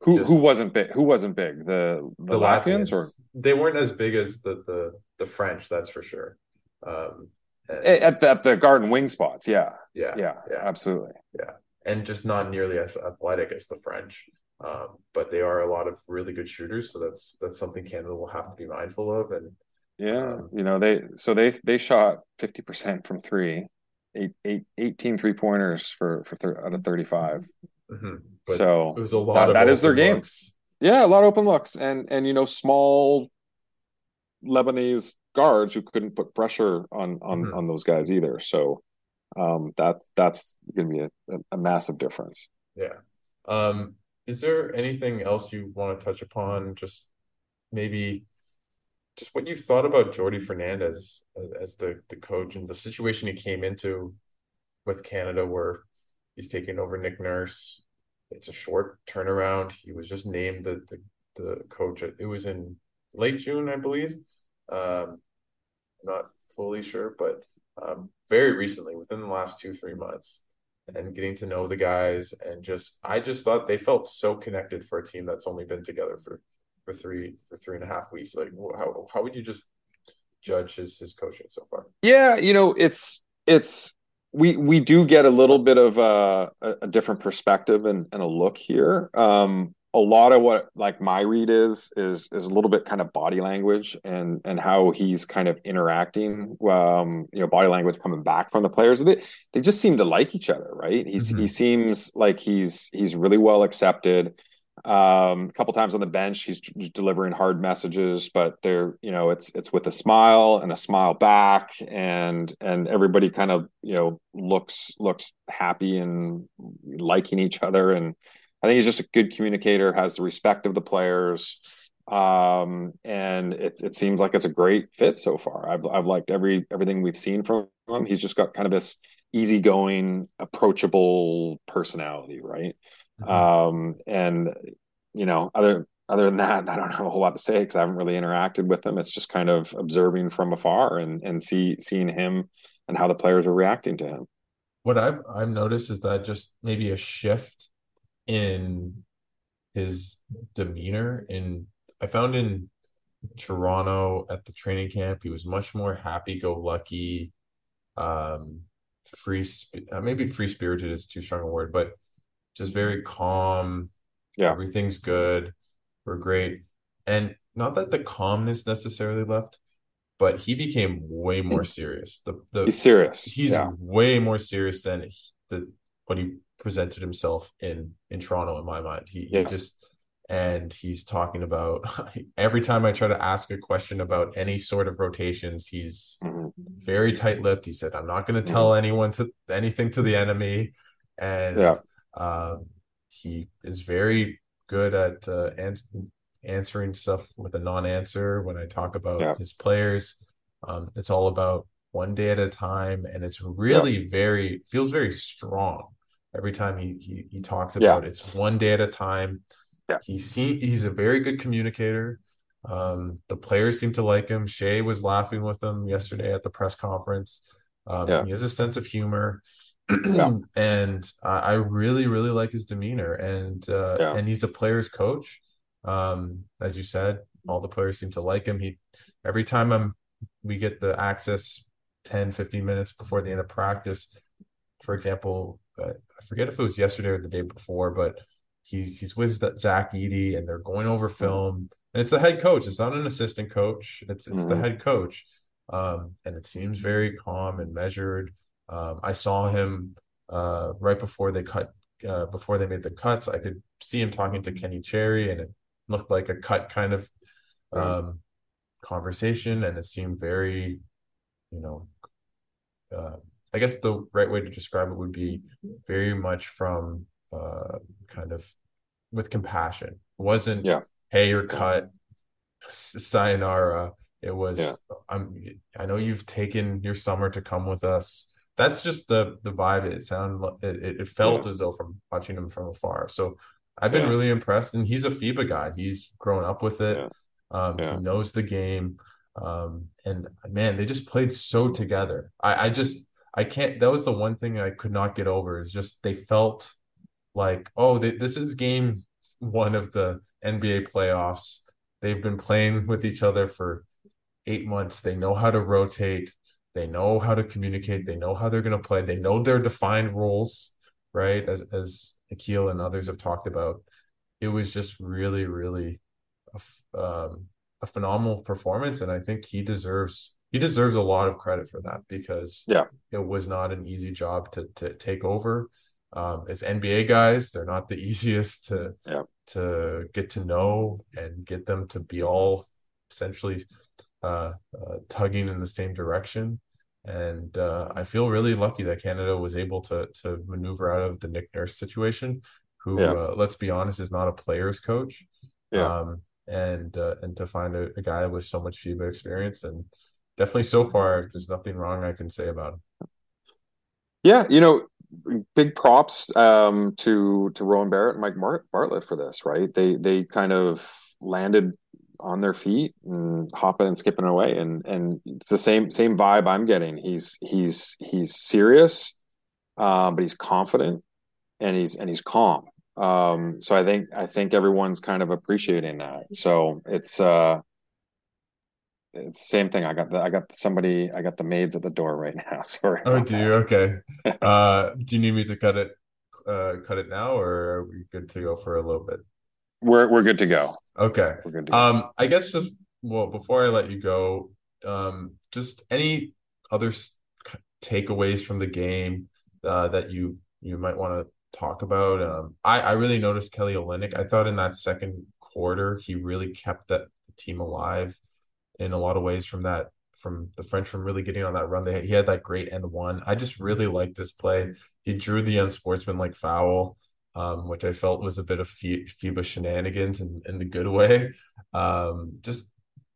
who just, who wasn't big? Who wasn't big? The the, the Latvians, Latvians, or they weren't as big as the the the French. That's for sure. Um, and, at the, at the garden wing spots, yeah, yeah, yeah, yeah, absolutely, yeah, and just not nearly as athletic as the French. Um, but they are a lot of really good shooters, so that's that's something Canada will have to be mindful of, and yeah, um, you know they so they they shot fifty percent from three, eight, eight, 18 three pointers for for thir- out of thirty five. Mm-hmm. So it was a lot. That, that is their game. Yeah, a lot of open looks, and and you know small Lebanese guards who couldn't put pressure on on mm-hmm. on those guys either. So um, that's that's going to be a, a, massive difference. Yeah. Um, is there anything else you want to touch upon? Just maybe just what you thought about Jordi Fernandez as the the coach and the situation he came into with Canada, where he's taking over Nick Nurse. It's a short turnaround. He was just named the the, the coach. It was in late June, I believe. Um, not fully sure, but um, very recently, within the last two three months, and getting to know the guys, and just I just thought they felt so connected for a team that's only been together for for three for three and a half weeks. Like, how how would you just judge his his coaching so far? Yeah, you know, it's it's we we do get a little bit of a, a different perspective and, and a look here. Um, a lot of what like my read is is is a little bit kind of body language and and how he's kind of interacting um you know body language coming back from the players they they just seem to like each other right he's mm-hmm. he seems like he's he's really well accepted um, a couple times on the bench, he's delivering hard messages, but they're you know it's it's with a smile and a smile back, and and everybody kind of you know looks looks happy and liking each other, and I think he's just a good communicator, has the respect of the players, um, and it it seems like it's a great fit so far. I've I've liked every everything we've seen from him. He's just got kind of this easygoing, approachable personality, right? Mm-hmm. Um, and you know, other other than that, I don't have a whole lot to say because I haven't really interacted with him. It's just kind of observing from afar and and see seeing him and how the players are reacting to him. What I've I've noticed is that just maybe a shift in his demeanor. In I found in Toronto at the training camp, he was much more happy go lucky, um, free, uh, maybe free spirited is too strong a word, but just very calm. Yeah. Everything's good. We're great. And not that the calmness necessarily left, but he became way more serious. The, the he's serious. He's yeah. way more serious than he, the when he presented himself in in Toronto. In my mind, he, yeah. he just and he's talking about every time I try to ask a question about any sort of rotations, he's mm-hmm. very tight-lipped. He said, "I'm not going to mm-hmm. tell anyone to anything to the enemy," and yeah. Uh, he is very good at uh, ans- answering stuff with a non-answer. When I talk about yeah. his players, um, it's all about one day at a time, and it's really yeah. very feels very strong every time he he, he talks about it. It's one day at a time yeah. He's he's a very good communicator. Um, the players seem to like him. Shai was laughing with him yesterday at the press conference. Um, yeah. He has a sense of humor, yeah. and uh, I really, really like his demeanor. And uh, yeah. and he's a player's coach. Um, as you said, all the players seem to like him. He every time I'm we get the access 10, 15 minutes before the end of practice. For example, uh, I forget if it was yesterday or the day before, but He's he's with Zach Edey, and they're going over mm-hmm. film. And it's the head coach. It's not an assistant coach. It's it's mm-hmm. the head coach. Um, and it seems very calm and measured. Um, I saw him uh, right before they cut uh, before they made the cuts. I could see him talking to Kenny Chery, and it looked like a cut kind of um, conversation, and it seemed very, you know, uh, I guess the right way to describe it would be very much from uh, kind of with compassion. It wasn't yeah. hey, you're cut, sayonara. It was yeah. I'm I know you've taken your summer to come with us. That's just the the vibe. It sounded it, it felt yeah. as though from watching him from afar. So I've been yeah. really impressed, and he's a FIBA guy. He's grown up with it. Um, He knows the game, um, and man, they just played so together. I, I just I can't. That was the one thing I could not get over. Is just they felt like, oh, they, this is game one of the NBA playoffs. They've been playing with each other for eight months. They know how to rotate. They know how to communicate. They know how they're going to play. They know their defined roles, right? As as Akil and others have talked about, it was just really, really a, um, a phenomenal performance, and I think he deserves he deserves a lot of credit for that because yeah, it was not an easy job to to take over. Um, it's NBA guys. They're not the easiest to yeah. to get to know and get them to be all essentially uh, uh, tugging in the same direction. And uh, I feel really lucky that Canada was able to to maneuver out of the Nick Nurse situation, who yeah. Uh, let's be honest is not a player's coach. Yeah. Um, and uh, and to find a, a guy with so much FIBA experience and definitely so far, there's nothing wrong I can say about him. Yeah, you know, big props um, to to Rowan Barrett and Mike Mart- Bartlett for this. Right, they they kind of landed on their feet and hopping and skipping away, and and it's the same same vibe I'm getting. He's he's he's serious, um, but he's confident, and he's and he's calm. Um, so I think I think everyone's kind of appreciating that. So it's uh it's the same thing. I got the I got somebody I got the maids at the door right now. Sorry. Oh, do you? Okay. uh, do you need me to cut it? Uh, cut it now, or are we good to go for a little bit? We're we're good to go. Okay. We're good. Um, I guess just well before I let you go, um, just any other takeaways from the game uh, that you you might want to talk about. Um, I I really noticed Kelly Olynyk. I thought in that second quarter he really kept that team alive in a lot of ways from that from the French from really getting on that run. They he had that great end one. I just really liked this play. He drew the unsportsmanlike foul, um, which I felt was a bit of FIBA shenanigans in, in the good way. Um, just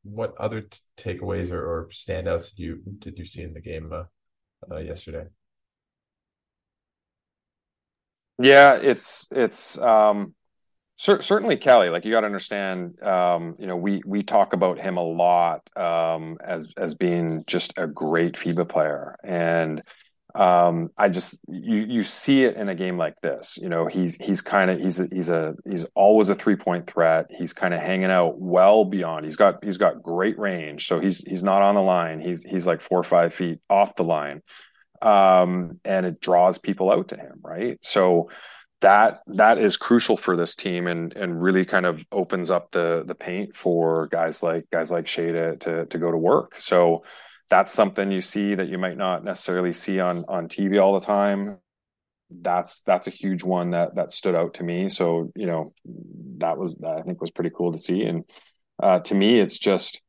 what other t- takeaways or, or, standouts did you did you see in the game uh, uh, yesterday? Yeah, it's it's um, certainly Kelly, like you got to understand, um, you know, we we talk about him a lot um, as as being just a great FIBA player, and um, I just you you see it in a game like this. You know, he's he's kind of he's a, he's a he's always a three point threat. He's kind of hanging out well beyond. He's got he's got great range, so he's he's not on the line. He's he's like four or five feet off the line. um, and it draws people out to him, right? So that that is crucial for this team and and really kind of opens up the the paint for guys like guys like Shai to to, to go to work. So that's something you see that you might not necessarily see on on TV all the time. That's that's a huge one that that stood out to me. So you know that was I think was pretty cool to see. And uh, to me, it's just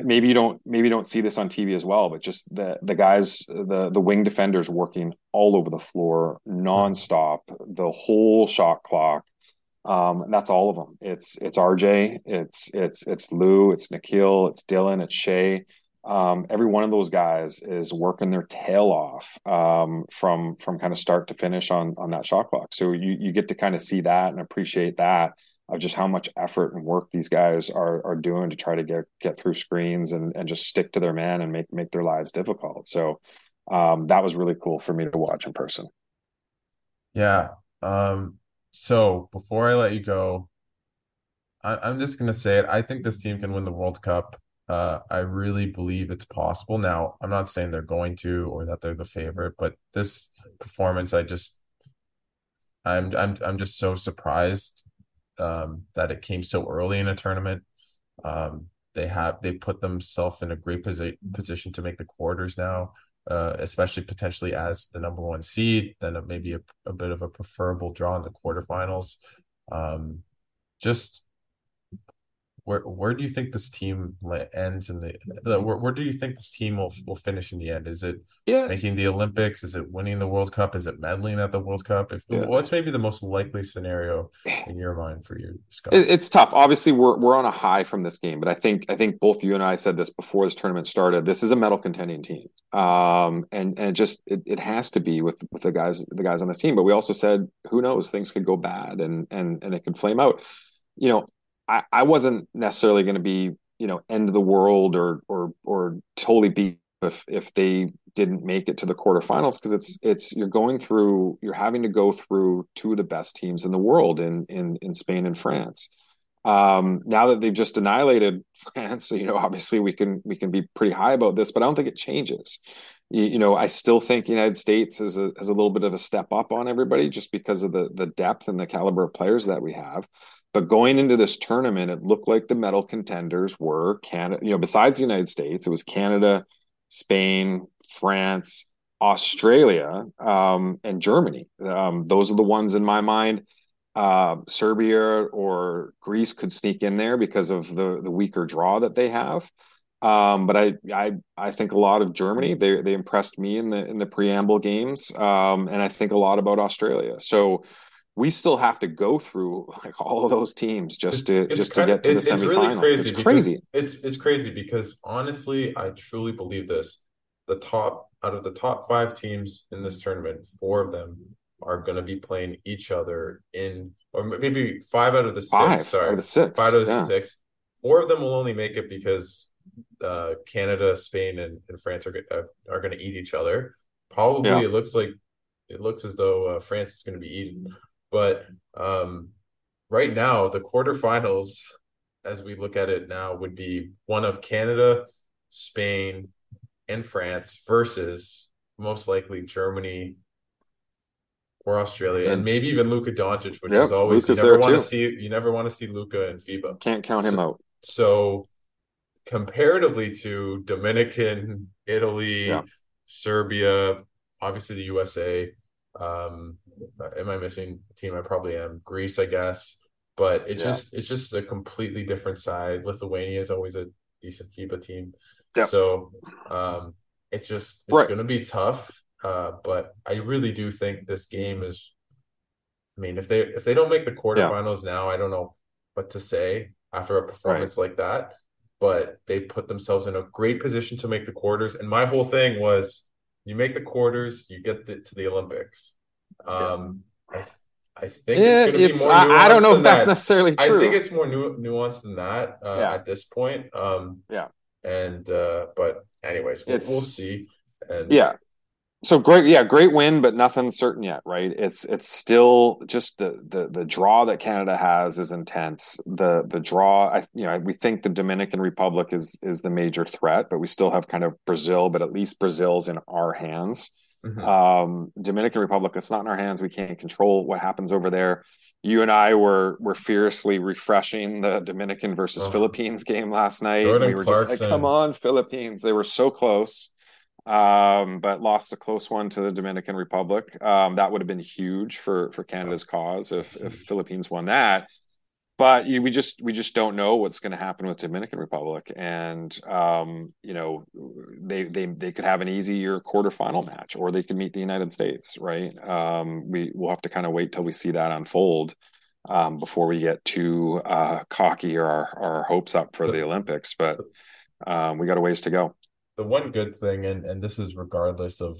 maybe you don't maybe you don't see this on TV as well, but just the the guys the the wing defenders working all over the floor nonstop, the whole shot clock. Um, and that's all of them. It's it's RJ, it's it's it's Lu, it's Nickeil, it's Dillon, it's Shai. Um, every one of those guys is working their tail off um, from from kind of start to finish on on that shot clock. So you you get to kind of see that and appreciate that of just how much effort and work these guys are are doing to try to get get through screens and and just stick to their man and make make their lives difficult. So um, that was really cool for me to watch in person. Yeah. Um, so before I let you go, I, am just gonna say it. I think this team can win the World Cup. Uh, I really believe it's possible. Now, I'm not saying they're going to or that they're the favorite, but this performance, I just, I'm, I'm, I'm just so surprised um, that it came so early in a tournament. Um, they have they put themselves in a great posi- position to make the quarters now, uh, especially potentially as the number one seed. Then maybe a, a bit of a preferable draw in the quarterfinals. Um, just where where do you think this team ends in the, the where, where do you think this team will will finish in the end? Is it yeah. making the Olympics? Is it winning the World Cup? Is it medaling at the World Cup? If yeah. what's maybe the most likely scenario in your mind for you, Scott? It's tough. Obviously, we're we're on a high from this game, but I think I think both you and I said this before this tournament started. This is a medal contending team, um, and and just it, it has to be with with the guys the guys on this team. But we also said, who knows, things could go bad and and and it could flame out. You know, I, I wasn't necessarily going to be, you know, end of the world or or or totally beat if if they didn't make it to the quarterfinals because it's it's you're going through you're having to go through two of the best teams in the world in in in Spain and France. Um, now that they've just annihilated France, you know, obviously we can we can be pretty high about this, but I don't think it changes. You, you know, I still think United States is a, is a little bit of a step up on everybody just because of the the depth and the caliber of players that we have. But going into this tournament, it looked like the medal contenders were Canada, you know, besides the United States, it was Canada, Spain, France, Australia, um, and Germany. Um, those are the ones in my mind. Uh, Serbia or Greece could sneak in there because of the the weaker draw that they have. Um, but I, I, I think a lot of Germany. They they impressed me in the in the preamble games, um, and I think a lot about Australia. So we still have to go through like all of those teams just to it's just to get to the semifinals. It's really crazy. It's crazy. It's it's crazy because honestly, I truly believe this. The top out of the top five teams in this tournament, four of them are going to be playing each other in, or maybe five out of the six. Five sorry, out of the six. Five out of the yeah. six. Four of them will only make it because uh, Canada, Spain, and, and France are uh, are going to eat each other. Probably, yeah. it looks like it looks as though uh, France is going to be eaten. But um, right now, the quarterfinals, as we look at it now, would be one of Canada, Spain, and France versus most likely Germany or Australia, and, and maybe even Luka Doncic, which yep, is always Luka's you never want to see. You never want to see Luka and FIBA. Can't count him out. So, comparatively to Dominican, Italy, yeah. Serbia, obviously the USA, um, am I missing a team? I probably am. Greece, I guess. But it's yeah. just it's just a completely different side. Lithuania is always a decent FIBA team. Yeah. So um, it's just it's right. going to be tough. Uh, but I really do think this game is. I mean, if they if they don't make the quarterfinals yeah. now, I don't know what to say after a performance right. like that. But they put themselves in a great position to make the quarters. And my whole thing was, you make the quarters, you get the, to the Olympics. Um, I, th- I think yeah, it's going to be more. I, I don't know if that's that. necessarily true. I think it's more nu- nuanced than that uh, yeah. at this point. Um, yeah. And uh, but anyways, we'll, we'll see. And yeah, so great, yeah, great win, but nothing certain yet, right? It's it's still just the the the draw that Canada has is intense. The the draw, I you know, we think the Dominican Republic is is the major threat, but we still have kind of Brazil, but at least Brazil's in our hands. Mm-hmm. Um, Dominican Republic, it's not in our hands. We can't control what happens over there. You and I were were fiercely refreshing the Dominican versus oh. Philippines game last night. Jordan we were Clarkson. just like, "Come on, Philippines!" They were so close um, but lost a close one to the Dominican Republic. Um, that would have been huge for for Canada's cause if if Philippines won that. But you, we just we just don't know what's going to happen with Dominican Republic, and um, you know they they they could have an easier quarterfinal match, or they could meet the United States. Right? Um, we we'll have to kind of wait till we see that unfold um, before we get too uh, cocky or our, our hopes up for the Olympics. But um, we got a ways to go the one good thing, and and this is regardless of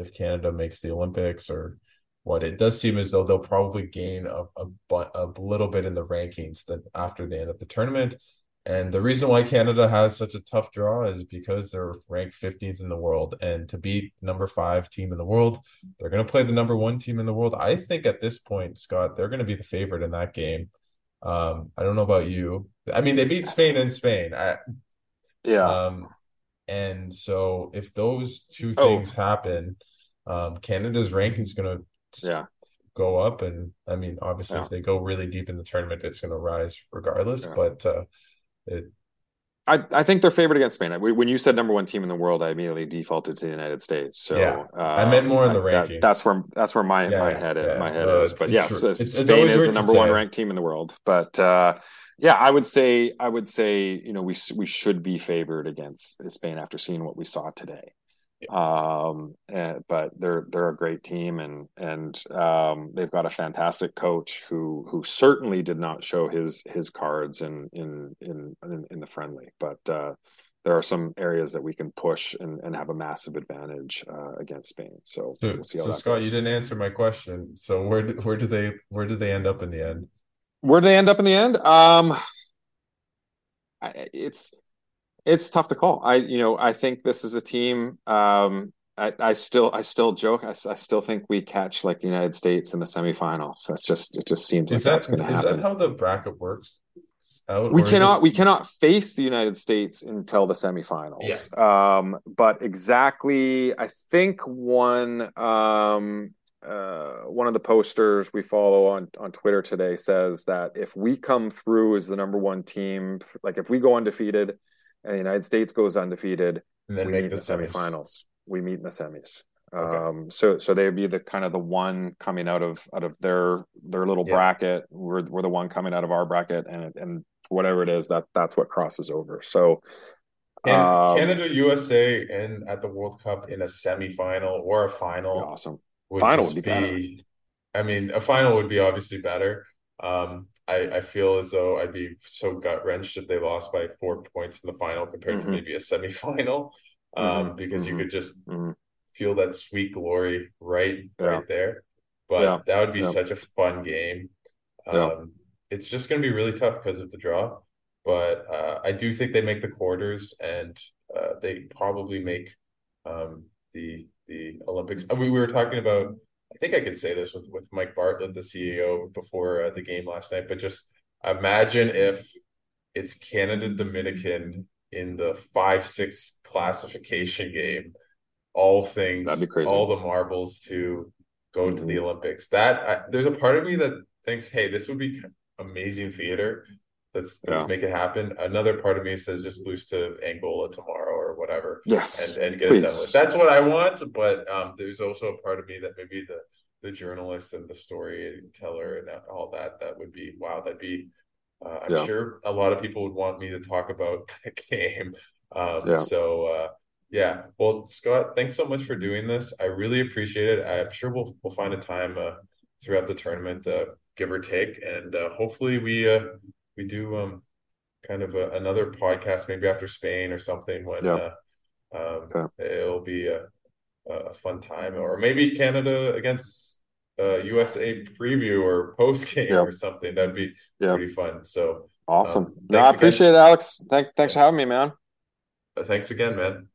if Canada makes the Olympics or what, it does seem as though they'll probably gain a a, a little bit in the rankings that after the end of the tournament. And the reason why Canada has such a tough draw is because they're ranked 15th in the world. And to beat number five team in the world, they're going to play the number one team in the world. I think at this point, Scott, they're going to be the favorite in that game. Um, I don't know about you. I mean, they beat Spain in Spain. I, yeah. Um, and so if those two things oh. happen, um, Canada's ranking is going to yeah. go up. And I mean, obviously, yeah. if they go really deep in the tournament, it's going to rise regardless. Yeah. But uh, it, I, I think they're favored against Spain. When you said number one team in the world, I immediately defaulted to the United States. So yeah, um, I meant more in the rankings. That, that's where that's where my yeah, my head yeah, my head is. But yes, it's, Spain is the number one ranked team in the world. But uh, yeah, I would say I would say you know we we should be favored against Spain after seeing what we saw today. Um, and, but they're they're a great team and and um, they've got a fantastic coach who who certainly did not show his his cards in in in in, in the friendly, but. Uh, there are some areas that we can push and, and have a massive advantage uh, against Spain. So, so, we'll so Scott, goes. you didn't answer my question. So where where do they where did they end up in the end? Where do they end up in the end? Um, it's it's tough to call. I you know I think this is a team. Um, I, I still I still joke. I, I still think we catch like the United States in the semifinals. That's just it. Just seems is like that, that's going to happen. Is that how the bracket works? Out, we cannot it... we cannot face the United States until the semifinals. Yeah. Um, but exactly, I think one um, uh, one of the posters we follow on on Twitter today says that if we come through as the number one team, like if we go undefeated and the United States goes undefeated, and then we meet the, the semifinals. We meet in the semis. Okay. Um, so so they'd be the kind of the one coming out of out of their their little yeah. bracket. We're we're the one coming out of our bracket, and and whatever it is that that's what crosses over. So um, Canada, USA, and at the World Cup in a semifinal or a final. Awesome would final would be, be I mean, a final would be obviously better. Um, I, I feel as though I'd be so gut wrenched if they lost by four points in the final compared mm-hmm. to maybe a semifinal, um, mm-hmm. because mm-hmm. you could just mm-hmm. feel that sweet glory right yeah. right there. But yeah. that would be yeah. such a fun game. Um, it's just going to be really tough because of the draw, but uh, I do think they make the quarters and uh, they probably make um, the the Olympics. Uh, we, we were talking about. I think I could say this with with Mike Bartlett, the CEO, before uh, the game last night. But just imagine if it's Canada Dominican in the five six classification game. All things, all the marbles to go mm-hmm. to the Olympics. That I, there's a part of me that thinks, hey, this would be amazing theater. Let's let's make it happen. Another part of me says just lose to Angola tomorrow or whatever. Yes, and, and get Please. it done with. That's what I want. But um, there's also a part of me that maybe the the journalist and the storyteller and all that that would be wow. That'd be. Uh, I'm yeah. sure a lot of people would want me to talk about the game. Um, yeah. So uh, yeah, well, Scott, thanks so much for doing this. I really appreciate it. I'm sure we'll we'll find a time uh, throughout the tournament, uh, give or take, and uh, hopefully we uh, we do um kind of a, another podcast maybe after Spain or something when yeah. Um, okay. it'll be a, a fun time or maybe Canada against uh, USA preview or post game yeah. or something that'd be yeah. pretty fun so awesome um, no, I appreciate again. it Alex thanks thanks for having me man uh, thanks again man